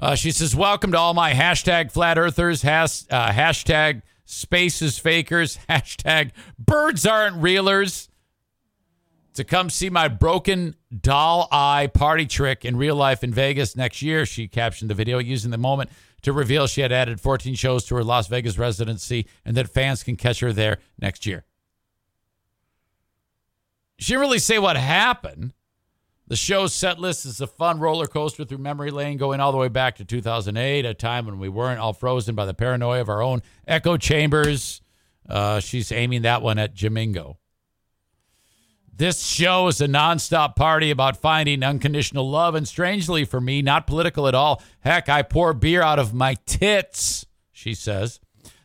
Uh, she says, Welcome to all my hashtag flat earthers, has, uh, hashtag spaces fakers, hashtag birds aren't reelers. To come see my broken doll eye party trick in real life in Vegas next year, she captioned the video using the moment to reveal she had added 14 shows to her Las Vegas residency and that fans can catch her there next year. She didn't really say what happened. The show's set list is a fun roller coaster through memory lane going all the way back to 2008, a time when we weren't all frozen by the paranoia of our own echo chambers. Uh, she's aiming that one at Jamingo. This show is a nonstop party about finding unconditional love, and strangely for me, not political at all. Heck, I pour beer out of my tits, she says.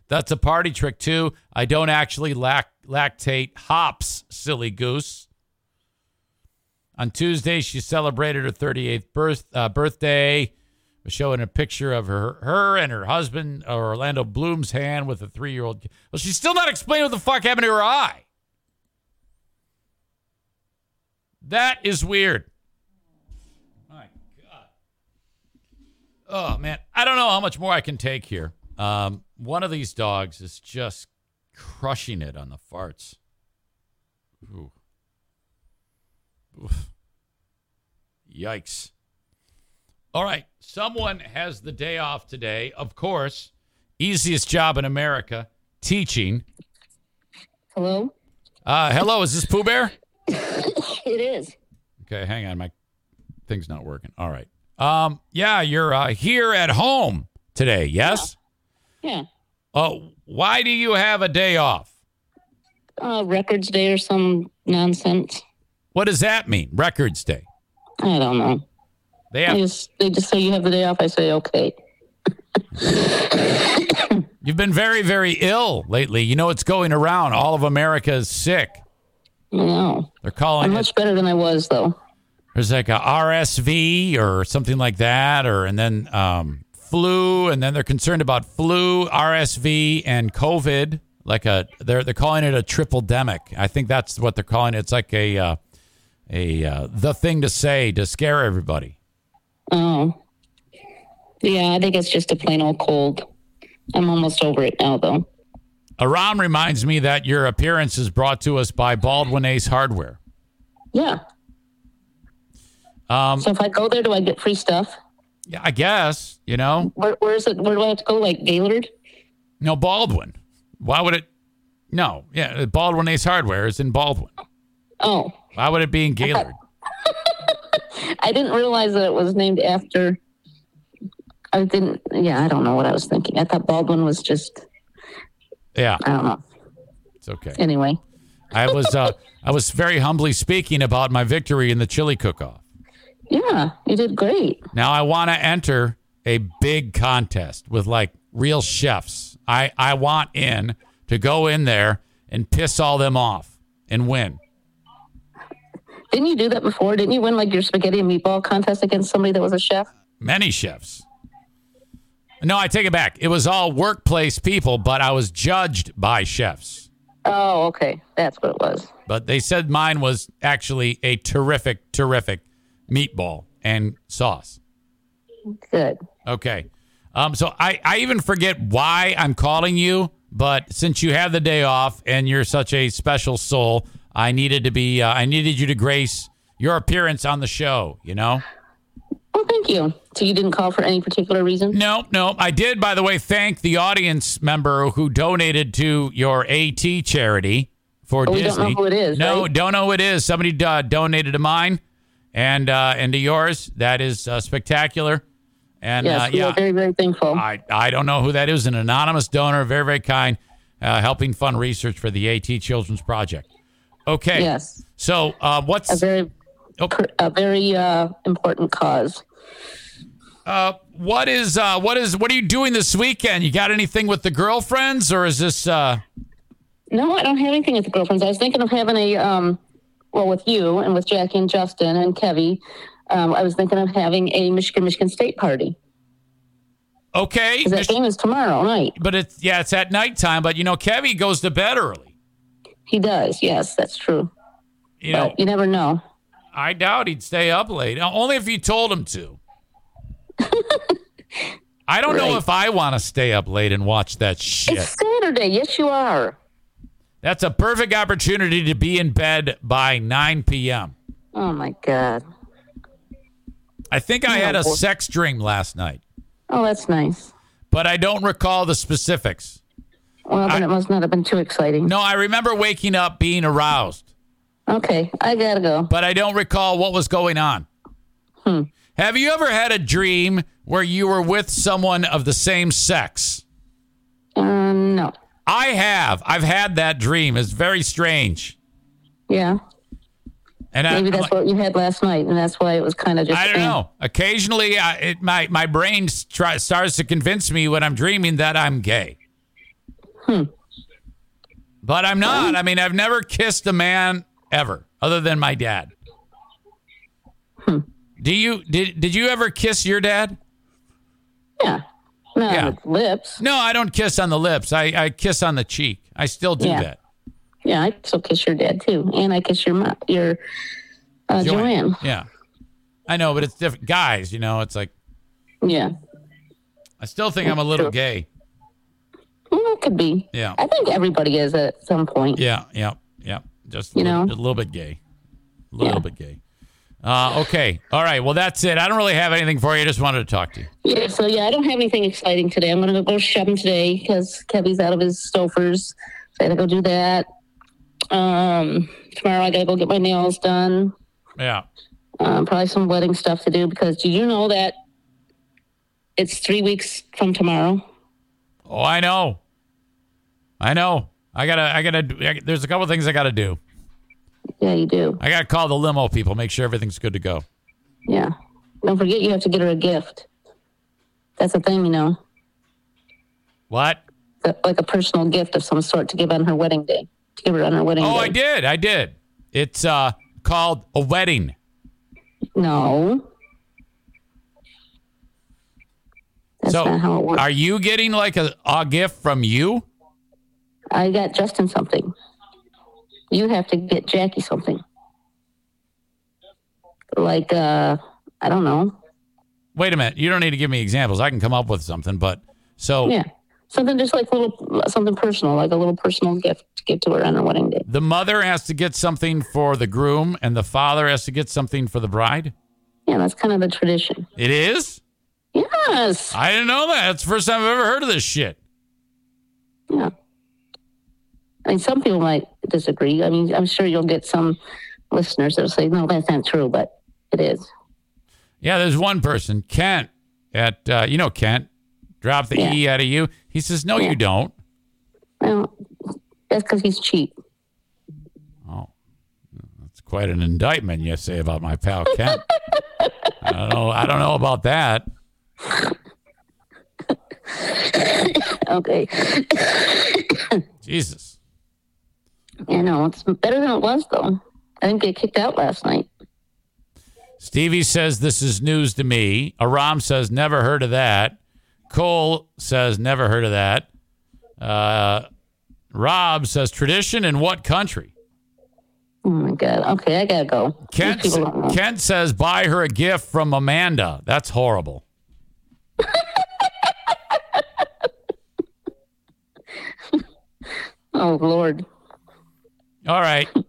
That's a party trick, too. I don't actually lac- lactate hops, silly goose. On Tuesday, she celebrated her 38th birth, uh, birthday, showing a picture of her, her and her husband, Orlando Bloom's hand with a three year old. Well, she's still not explaining what the fuck happened to her eye. That is weird. My God. Oh, man. I don't know how much more I can take here. Um, one of these dogs is just crushing it on the farts. Ooh. Oof. Yikes. All right. Someone has the day off today. Of course, easiest job in America teaching. Hello? Uh, hello. Is this Pooh Bear? it is. Okay, hang on. My thing's not working. All right. Um, yeah, you're uh, here at home today. Yes. Yeah. Uh, why do you have a day off? Uh, Records Day or some nonsense. What does that mean? Records Day. I don't know. They have. just, they just say you have the day off. I say, okay. You've been very, very ill lately. You know it's going around. All of America is sick. No. They're calling I'm it. much better than I was, though. There's like a RSV or something like that, or and then um, flu, and then they're concerned about flu, RSV, and COVID. like a they're they're calling it a triple demic. I think that's what they're calling it. It's like a uh, a uh, the thing to say to scare everybody. Oh. Yeah, I think it's just a plain old cold. I'm almost over it now, though. Aram reminds me that your appearance is brought to us by Baldwin Ace Hardware. Yeah. Um, So if I go there, do I get free stuff? yeah, I guess you know. Where, where is it? Where do I have to go? Like Gaylord? No, Baldwin. Why would it? No, yeah, Baldwin Ace Hardware is in Baldwin. Oh, Why would it be in Gaylord? I didn't realize that it was named after. I didn't. Yeah, I don't know what I was thinking. I thought Baldwin was just. Yeah, I don't know. it's okay. Anyway, I was uh, I was very humbly speaking about my victory in the chili cook-off. yeah, you did great. Now I want to enter a big contest with like real chefs. I I want in to go in there and piss all them off and win. Didn't you do that before? Didn't you win like your spaghetti and meatball contest against somebody that was a chef? Many chefs. No, I take it back. It was all workplace people, but I was judged by chefs. Oh, okay, that's what it was. But they said mine was actually a terrific, terrific meatball and sauce. Good. Okay. Um, so I, I even forget why I'm calling you, but since you have the day off and you're such a special soul, I needed to be uh, I needed you to grace your appearance on the show, you know? Well, thank you. So you didn't call for any particular reason? No, no. I did, by the way, thank the audience member who donated to your AT charity for Oh, we Disney. don't know who it is, No, right? don't know who it is. Somebody uh, donated to mine and uh, and to yours. That is uh, spectacular. And yes, uh, we yeah, are very, very thankful. I, I don't know who that is. An anonymous donor, very, very kind, uh, helping fund research for the AT Children's Project. Okay. Yes. So, uh, what's a very, a very uh, important cause. uh, what is uh, what is what are you doing this weekend? You got anything with the girlfriends, or is this? Uh, No, I don't have anything with the girlfriends. I was thinking of having a, um, well, with you and with Jackie and Justin and Kevy. Um, I was thinking of having a Michigan Michigan State party. okay, that game is tomorrow night. but it's yeah, it's at nighttime. But you know, Kevy goes to bed early. He does. Yes, that's true. You know, you never know. I doubt he'd stay up late. Uh, only if you told him to. I don't know if I want to stay up late and watch that shit. It's Saturday. Yes, you are. That's a perfect opportunity to be in bed by 9 p.m. Oh my God. I think I had a sex dream last night, Oh, that's nice. but I don't recall the specifics. Well, then it must not have been too exciting. No, I remember waking up being aroused, Okay, I gotta go. but I don't recall what was going on. Hmm. Have you ever had a dream where you were with someone of the same sex? Uh, no. I have. I've had that dream. It's very strange. Yeah. And Maybe I'm that's like- what you had last night, and that's why it was kind of just. I don't know. Occasionally, I, it, my my brain try, starts to convince me when I'm dreaming that I'm gay. Hmm. But I'm not. I mean, I've never kissed a man ever, other than my dad. Hmm. Do you did did you ever kiss your dad? Yeah. No, Yeah. lips. No, I don't kiss on the lips. I, I kiss on the cheek. I still do Yeah. that. Yeah, I still kiss your dad too, and I kiss your mo- your uh, Joanne. Yeah. I know, but it's different. Guys, you know, it's like Yeah. I still think I'm a little gay. Well, it could be. Yeah. I think everybody is at some point. Yeah, yeah, yeah. Just a You little, know? a little bit gay. A little Yeah. bit gay. Uh, okay. All right. Well, that's it. I don't really have anything for you. I just wanted to talk to you. Yeah, so yeah, I don't have anything exciting today. I'm gonna go shopping today because Kevy's out of his Stouffer's. So I gotta go do that. Um, tomorrow I gotta go get my nails done. Yeah. Um, probably some wedding stuff to do because do you know that it's three weeks from tomorrow? Oh, I know. I know. I gotta. I gotta. I, there's a couple things I gotta do. Yeah, you do. I gotta call the limo people, make sure everything's good to go. Yeah. Don't forget you have to get her a gift. That's a thing, you know, What? like a personal gift of some sort to give on her wedding day. To give her on her wedding Oh, day. I did. I did. It's uh called a wedding. No. That's so, not how it works. are you getting like a, a gift from you? I got Justin something. You have to get Jackie something. Like, uh, I don't know. Wait a minute. You don't need to give me examples. I can come up with something, but so Yeah. Something just like little, something personal, like a little personal gift to give to her on her wedding day. the mother has to get something for the groom and the father has to get something for the bride? Yeah, that's kind of the tradition. It is? Yes. I didn't know that. It's the first time I've ever heard of this shit. Yeah. I mean, some people might disagree. I mean, I'm sure you'll get some listeners that'll say, no, that's not true, but it is. Yeah, there's one person, Kent, at, uh, you know, Kent, drop the E out of you. He says, no, you don't. Well, that's because he's cheap. Oh, that's quite an indictment you say about my pal Kent. I don't know. I don't know about that. Okay. Jesus. Yeah, know, it's better than it was, though. I didn't get kicked out last night. Stevie says this is news to me. Aram says never heard of that. Cole says never heard of that. Uh, Rob says tradition in what country? Oh my god. Okay, I gotta go. Kent, These people don't know. Kent says buy her a gift from Amanda. That's horrible. Oh Lord. All right.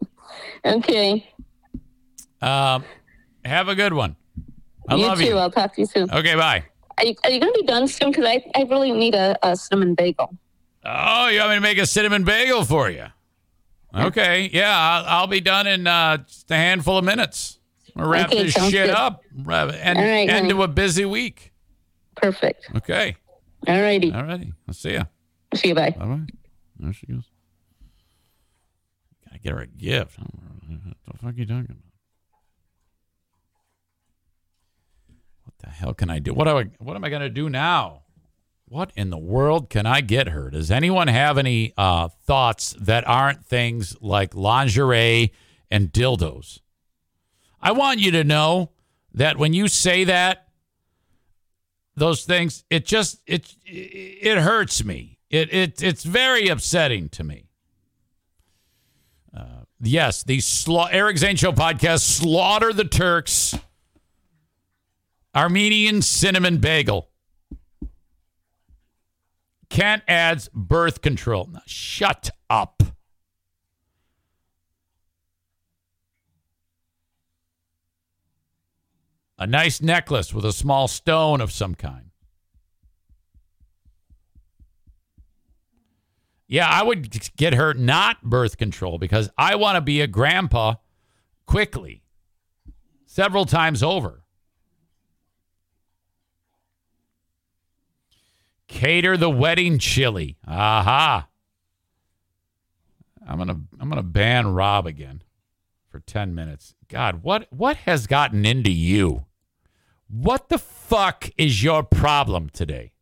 Okay. Um, have a good one. I you love too. you. I'll talk to you soon. Okay, bye. Are you, are you going to be done soon? Because I, I really need a, a cinnamon bagel. Oh, you want me to make a cinnamon bagel for you? Okay, yeah, I'll, I'll be done in uh, just a handful of minutes. We'll wrap Okay, this shit good. up. Wrap it- End, right, end honey. to a busy week. Perfect. Okay. All righty. All righty. I'll see ya. See you. Bye. Bye bye. There she goes. Gotta get her a gift. I don't know. What the fuck are you talking about? What the hell can I do? What, do I, what am I going to do now? What in the world can I get her? Does anyone have any uh, thoughts that aren't things like lingerie and dildos? I want you to know that when you say that, those things, it just it it hurts me. It it it's very upsetting to me. Uh, yes, the sla- Eric Zane Show podcast slaughter the Turks. Armenian cinnamon bagel. Kent adds birth control. Now, shut up. A nice necklace with a small stone of some kind. Yeah, I would get her not birth control because I want to be a grandpa quickly, several times over. Cater the wedding chili. Aha. I'm gonna I'm gonna ban Rob again for 10 minutes. God, what what has gotten into you? What the fuck is your problem today?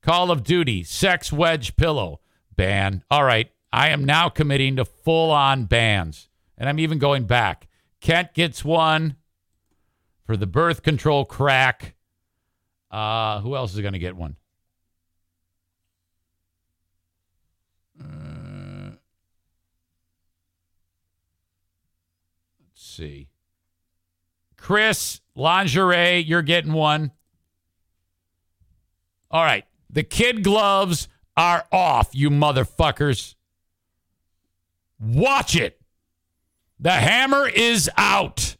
Call of Duty, sex wedge pillow, ban. All right, I am now committing to full on bans. And I'm even going back. Kent gets one for the birth control crack. Uh, who else is going to get one? Uh, let's see. Chris, lingerie, you're getting one. All right. The kid gloves are off, you motherfuckers. Watch it. The hammer is out.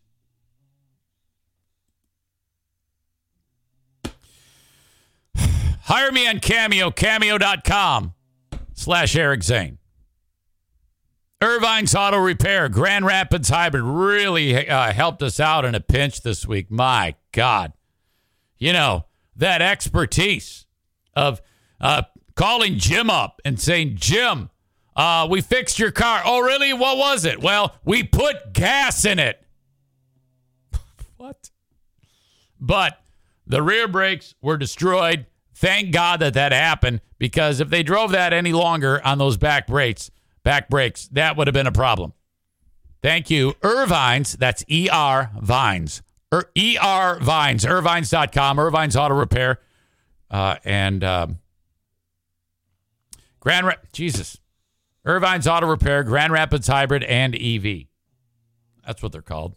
Hire me on Cameo, cameo.com slash Eric Zane. Ervine's Auto Repair, Grand Rapids Hybrid really uh, helped us out in a pinch this week. My God. You know, that expertise of uh, calling Jim up and saying, Jim, uh, we fixed your car. Oh, really? What was it? Well, we put gas in it. what? But the rear brakes were destroyed. Thank God that that happened because if they drove that any longer on those back brakes, back brakes, that would have been a problem. Thank you. Ervines, that's E R Vines. Er, ER Vines, ervines.com, Ervines Auto Repair. Uh, and um, Grand Ra- Jesus. Ervine's Auto Repair, Grand Rapids Hybrid, and EV. That's what they're called.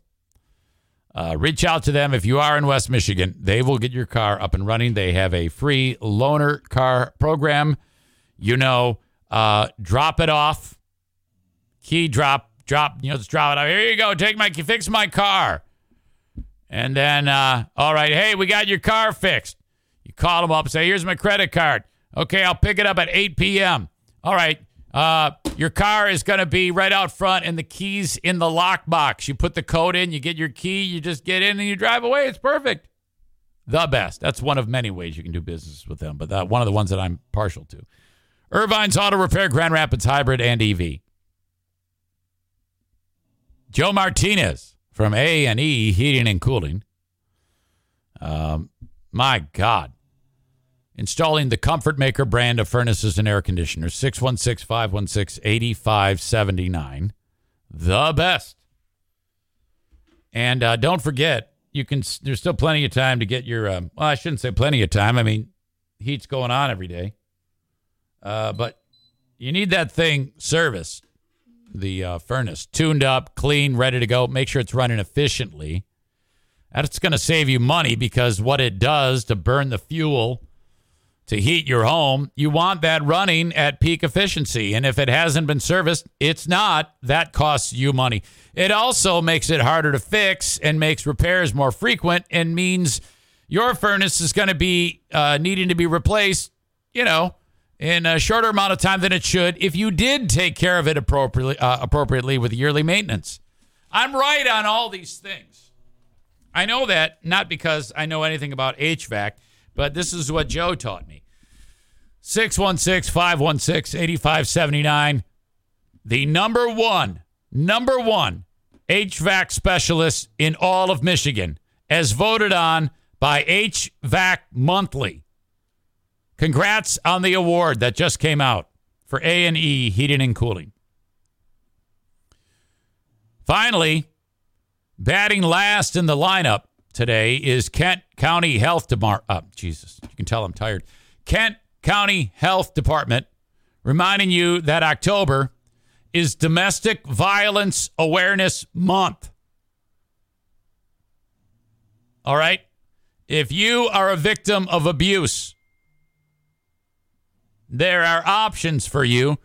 Uh, reach out to them if you are in West Michigan. They will get your car up and running. They have a free loaner car program. You know, uh, drop it off, key drop, drop, you know, just drop it off. Here you go. Take my, key, fix my car. And then, uh, all right, hey, we got your car fixed. You call them up, say, here's my credit card. Okay, I'll pick it up at 8 p.m. All right, uh, your car is going to be right out front and the keys in the lockbox. You put the code in, you get your key, you just get in and you drive away. It's perfect. The best. That's one of many ways you can do business with them, but that one of the ones that I'm partial to. Ervine's Auto Repair, Grand Rapids Hybrid and EV. Joe Martinez from A and E Heating and Cooling. Um, my God, installing the Comfortmaker brand of furnaces and air conditioners. 616 516 8579. The best. And uh, don't forget, you can. There's still plenty of time to get your. Um, well, I shouldn't say plenty of time. I mean, heat's going on every day. Uh, but you need that thing serviced the uh, furnace tuned up, clean, ready to go. Make sure it's running efficiently. That's going to save you money because what it does to burn the fuel to heat your home, you want that running at peak efficiency. And if it hasn't been serviced, it's not. That costs you money. It also makes it harder to fix and makes repairs more frequent and means your furnace is going to be uh, needing to be replaced, you know, in a shorter amount of time than it should if you did take care of it appropriately uh, appropriately with yearly maintenance. I'm right on all these things. I know that not because I know anything about HVAC, but this is what Joe taught me. 616 516 8579. The number one, number one HVAC specialist in all of Michigan, as voted on by HVAC Monthly. Congrats on the award that just came out for A&E Heating and Cooling. Finally, batting last in the lineup today is Kent County Health Department. Oh, uh, Jesus, you can tell I'm tired. Kent County Health Department reminding you that October is Domestic Violence Awareness Month. All right? If you are a victim of abuse, there are options for you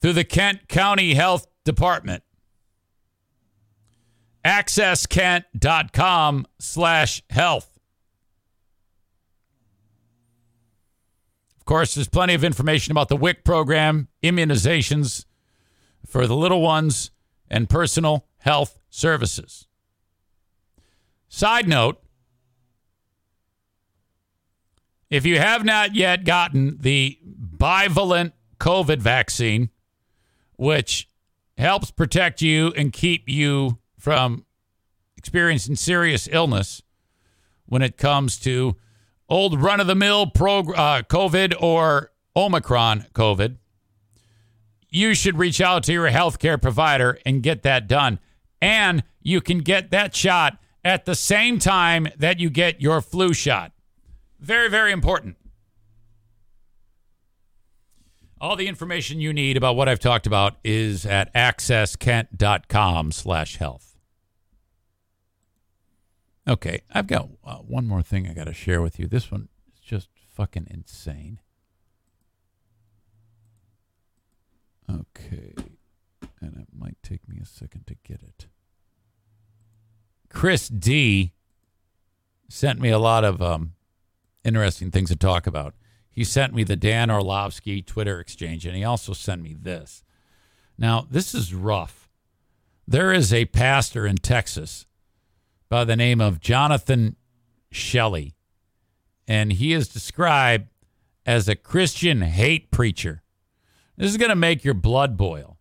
through the Kent County Health Department. AccessKent.com slash health. Of course, there's plenty of information about the WIC program, immunizations for the little ones, and personal health services. Side note if you have not yet gotten the bivalent COVID vaccine, which helps protect you and keep you from experiencing serious illness when it comes to old run of the mill uh, COVID or Omicron COVID, you should reach out to your healthcare provider and get that done. And you can get that shot at the same time that you get your flu shot. Very, very important. All the information you need about what I've talked about is at accesskent.com slash health. Okay, I've got uh, one more thing I got to share with you. This one is just fucking insane. Okay, and it might take me a second to get it. Chris D sent me a lot of um, interesting things to talk about. He sent me the Dan Orlovsky Twitter exchange, and he also sent me this. Now, this is rough. There is a pastor in Texas by the name of Jonathan Shelley, and he is described as a Christian hate preacher. This is going to make your blood boil.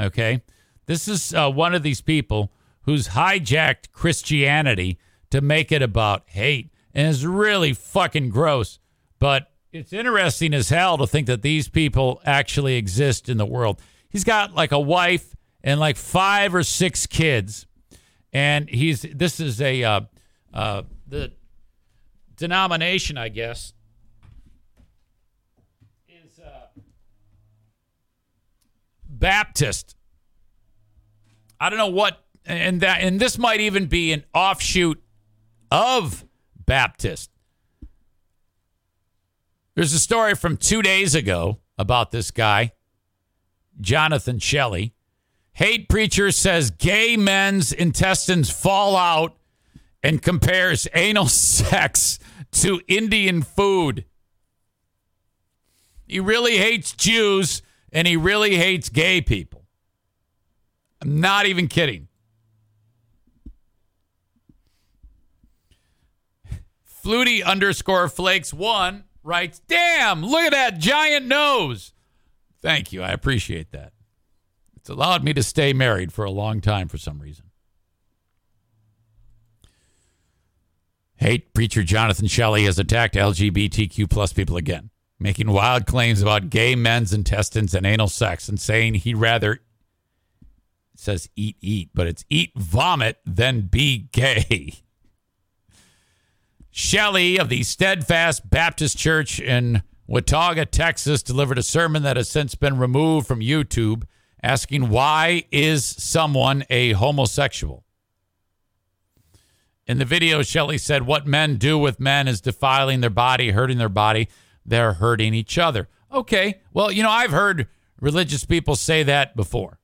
Okay? This is uh, one of these people who's hijacked Christianity to make it about hate and it's really fucking gross. But it's interesting as hell to think that these people actually exist in the world. He's got like a wife and like five or six kids, and he's this is a uh, uh, the denomination, I guess, is uh, Baptist. I don't know what, and that, and this might even be an offshoot of Baptist. There's a story from two days ago about this guy, Jonathan Shelley. Hate preacher says gay men's intestines fall out and compares anal sex to Indian food. He really hates Jews and he really hates gay people. I'm not even kidding. Flutie underscore flakes one writes, Damn, look at that giant nose. Thank you. I appreciate that. It's allowed me to stay married for a long time for some reason. Hate preacher Jonathan Shelley has attacked LGBTQ plus people again, making wild claims about gay men's intestines and anal sex and saying he'd rather says eat eat, but it's eat vomit than be gay. Shelley of the Steadfast Baptist Church in Watauga, Texas, delivered a sermon that has since been removed from YouTube, asking why is someone a homosexual? In the video, Shelley said, What men do with men is defiling their body, hurting their body. They're hurting each other. Okay. Well, you know, I've heard religious people say that before.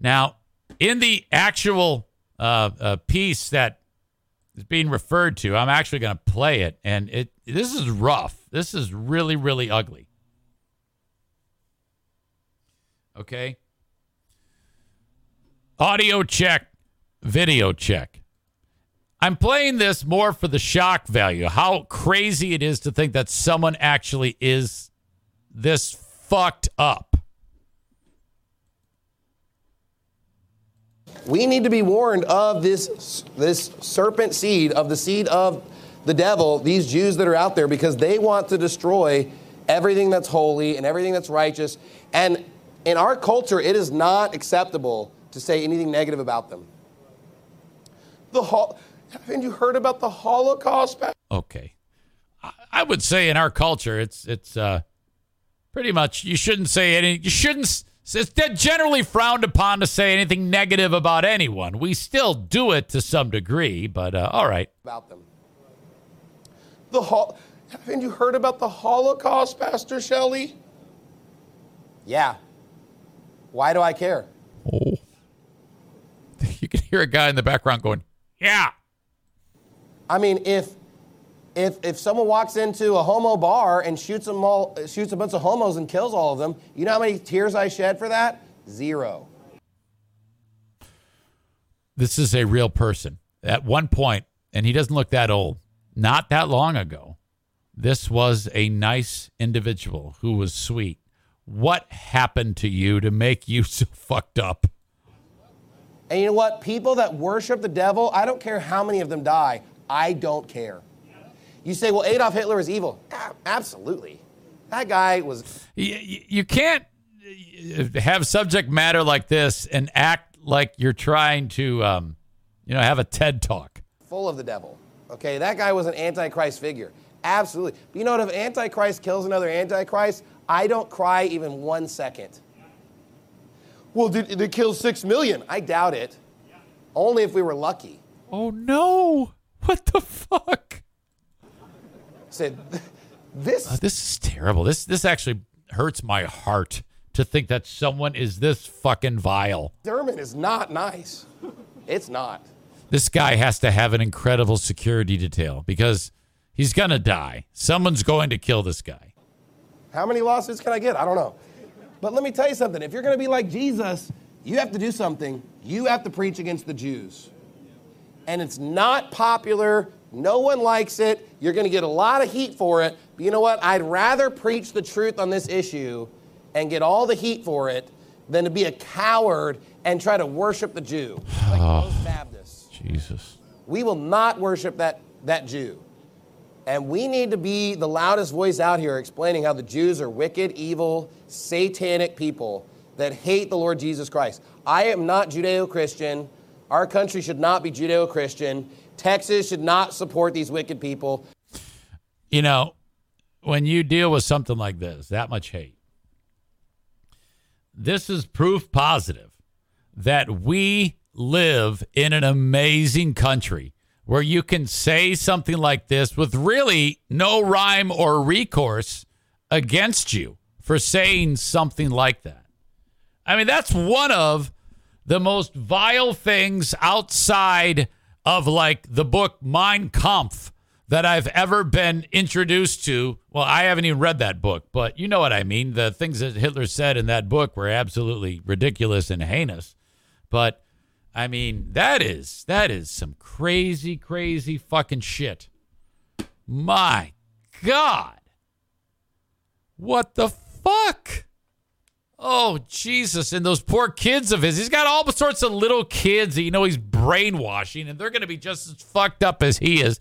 Now, in the actual uh, uh, piece that is being referred to, I'm actually going to play it, and it this is rough. This is really, really ugly. Okay. Audio check, video check. I'm playing this more for the shock value. How crazy it is to think that someone actually is this fucked up. We need to be warned of this this serpent seed of the seed of the devil, these Jews that are out there because they want to destroy everything that's holy and everything that's righteous. And in our culture, it is not acceptable to say anything negative about them. The haven't you heard about the Holocaust? Okay. I- I would say in our culture, it's it's uh, pretty much you shouldn't say any. You shouldn't. It's generally frowned upon to say anything negative about anyone. We still do it to some degree, but uh, all right. About them. The hol- haven't you heard about the Holocaust, Pastor Shelley? Yeah. Why do I care? Oh. You can hear a guy in the background going, "Yeah." I mean, if if if someone walks into a homo bar and shoots them all, shoots a bunch of homos and kills all of them, you know how many tears I shed for that? Zero. This is a real person. At one point, and he doesn't look that old, not that long ago, this was a nice individual who was sweet. What happened to you to make you so fucked up? And you know what? People that worship the devil, I don't care how many of them die. I don't care. You say, well, Adolf Hitler is evil. Ah, Absolutely. That guy was. You, you can't uh, have subject matter like this and act like you're trying to, um, you know, have a TED talk. full of the devil. Okay, that guy was an antichrist figure. Absolutely. But you know what? If antichrist kills another antichrist, I don't cry even one second. Well, did it kill six million? I doubt it. Only if we were lucky. Oh no! What the fuck? Said this. Uh, this is terrible. This this actually hurts my heart to think that someone is this fucking vile. Dermot is not nice. It's not. This guy has to have an incredible security detail because he's gonna die. Someone's going to kill this guy. How many lawsuits can I get? I don't know. But let me tell you something. If you're to be like Jesus, you have to do something. You have to preach against the Jews. And it's not popular. No one likes it. You're going to get a lot of heat for it. But you know what? I'd rather preach the truth on this issue and get all the heat for it than to be a coward and try to worship the Jew. Like most Baptists. Jesus. We will not worship that, that Jew. And we need to be the loudest voice out here explaining how the Jews are wicked, evil, satanic people that hate the Lord Jesus Christ. I am not Judeo Christian. Our country should not be Judeo Christian. Texas should not support these wicked people. You know, when you deal with something like this, that much hate, this is proof positive that we live in an amazing country where you can say something like this with really no rhyme or recourse against you for saying something like that. I mean, that's one of the most vile things outside of like the book Mein Kampf that I've ever been introduced to. Well, I haven't even read that book, but you know what I mean. The things that Hitler said in that book were absolutely ridiculous and heinous. But I mean, that is that is some crazy, crazy fucking shit. My God. What the fuck? Oh, Jesus. And those poor kids of his. He's got all sorts of little kids that you know he's brainwashing, and they're going to be just as fucked up as he is.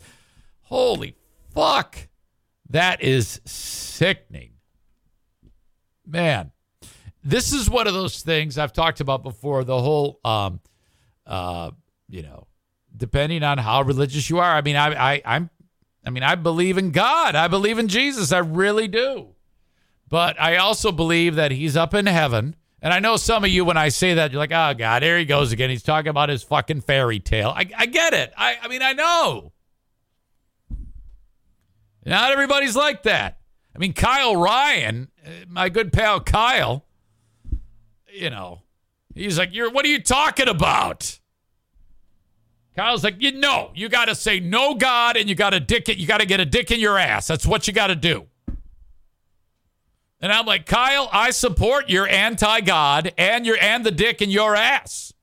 Holy fuck. That is sickening. Man, this is one of those things I've talked about before. The whole, um, uh, you know, depending on how religious you are. I mean, I, I, I'm, I mean, I believe in God. I believe in Jesus. I really do. But I also believe that he's up in heaven. And I know some of you, when I say that, you're like, oh, God, here he goes again. He's talking about his fucking fairy tale. I, I get it. I, I mean, I know. Not everybody's like that. I mean, Kyle Ryan, uh, my good pal Kyle, you know, he's like, "You're what are you talking about?" Kyle's like, "You know, you got to say no God, and you got to dick it. You got to get a dick in your ass. That's what you got to do." And I'm like, Kyle, I support your anti-God and your and the dick in your ass.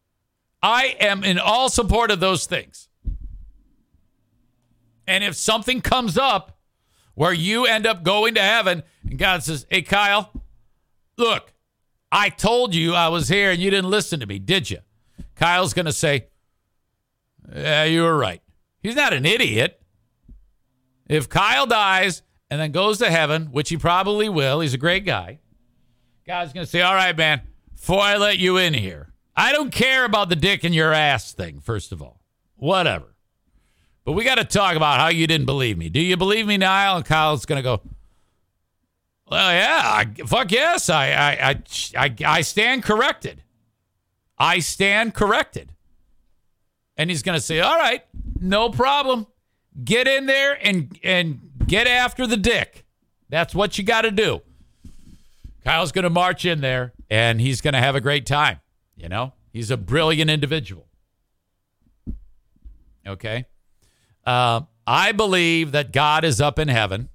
I am in all support of those things. And if something comes up where you end up going to heaven and God says, Hey, Kyle, look, I told you I was here and you didn't listen to me, did you? Kyle's going to say, Yeah, you were right. He's not an idiot. If Kyle dies and then goes to heaven, which he probably will, he's a great guy. God's going to say, All right, man, before I let you in here, I don't care about the dick in your ass thing, first of all. Whatever. But we got to talk about how you didn't believe me. Do you believe me, Niall? And Kyle's going to go, well, yeah, I, fuck yes. I, I, I, I, I stand corrected. I stand corrected. And he's going to say, all right, no problem. Get in there and, and get after the dick. That's what you got to do. Kyle's going to march in there and he's going to have a great time. You know, he's a brilliant individual. Okay. Uh, I believe that God is up in heaven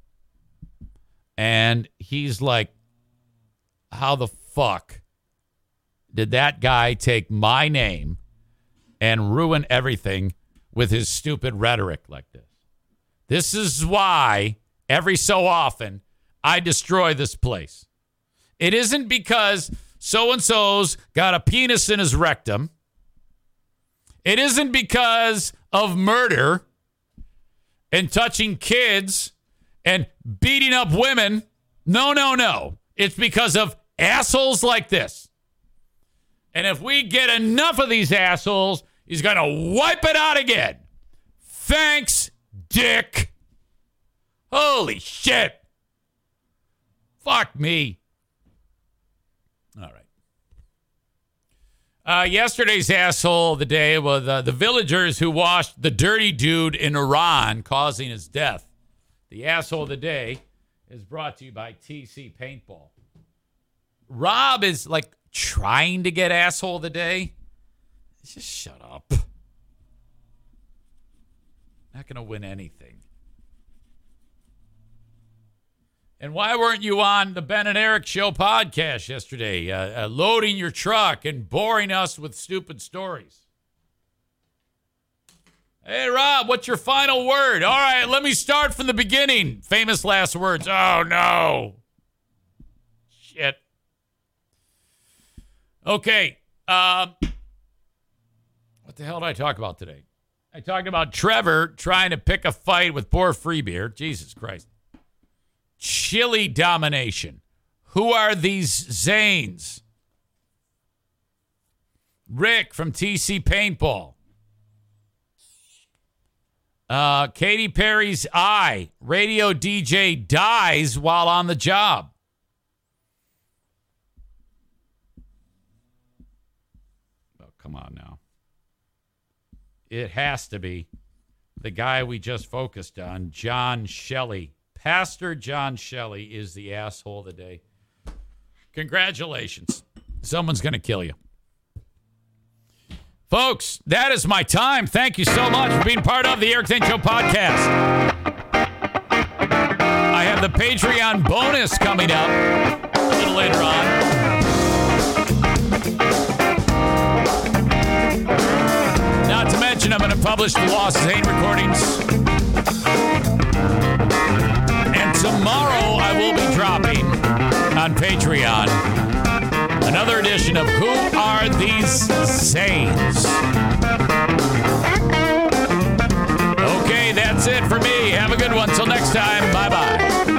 and he's like, how the fuck did that guy take my name and ruin everything with his stupid rhetoric like this? This is why every so often I destroy this place. It isn't because so and so's got a penis in his rectum. It isn't because of murder and touching kids and beating up women. No, no, no. It's because of assholes like this. And if we get enough of these assholes, he's going to wipe it out again. Thanks, Dick. Holy shit. Fuck me. All right. Uh, yesterday's asshole of the day was uh, the villagers who washed the dirty dude in Iran, causing his death. The asshole of the day is brought to you by TC Paintball. Rob is like trying to get asshole of the day. Just shut up. Not going to win anything. And why weren't you on the Ben and Eric Show podcast yesterday, uh, uh, loading your truck and boring us with stupid stories? Hey, Rob, what's your final word? All right, let me start from the beginning. Famous last words. Oh, no. Shit. Okay. Um, what the hell did I talk about today? I talked about Trevor trying to pick a fight with poor Free Beer. Jesus Christ. Chili domination. Who are these Zanes? Rick from TC Paintball. Uh, Katy Perry's Eye. Radio DJ dies while on the job. Oh, come on now. It has to be the guy we just focused on, John Shelley. Pastor John Shelley is the asshole today. Congratulations. Someone's going to kill you. Folks, that is my time. Thank you so much for being part of the Eric Zane Show podcast. I have the Patreon bonus coming up a little later on. I'm going to publish the Lost Zane recordings. And tomorrow, I will be dropping on Patreon another edition of Who Are These Zanes? Okay, that's it for me. Have a good one. Till next time. Bye bye.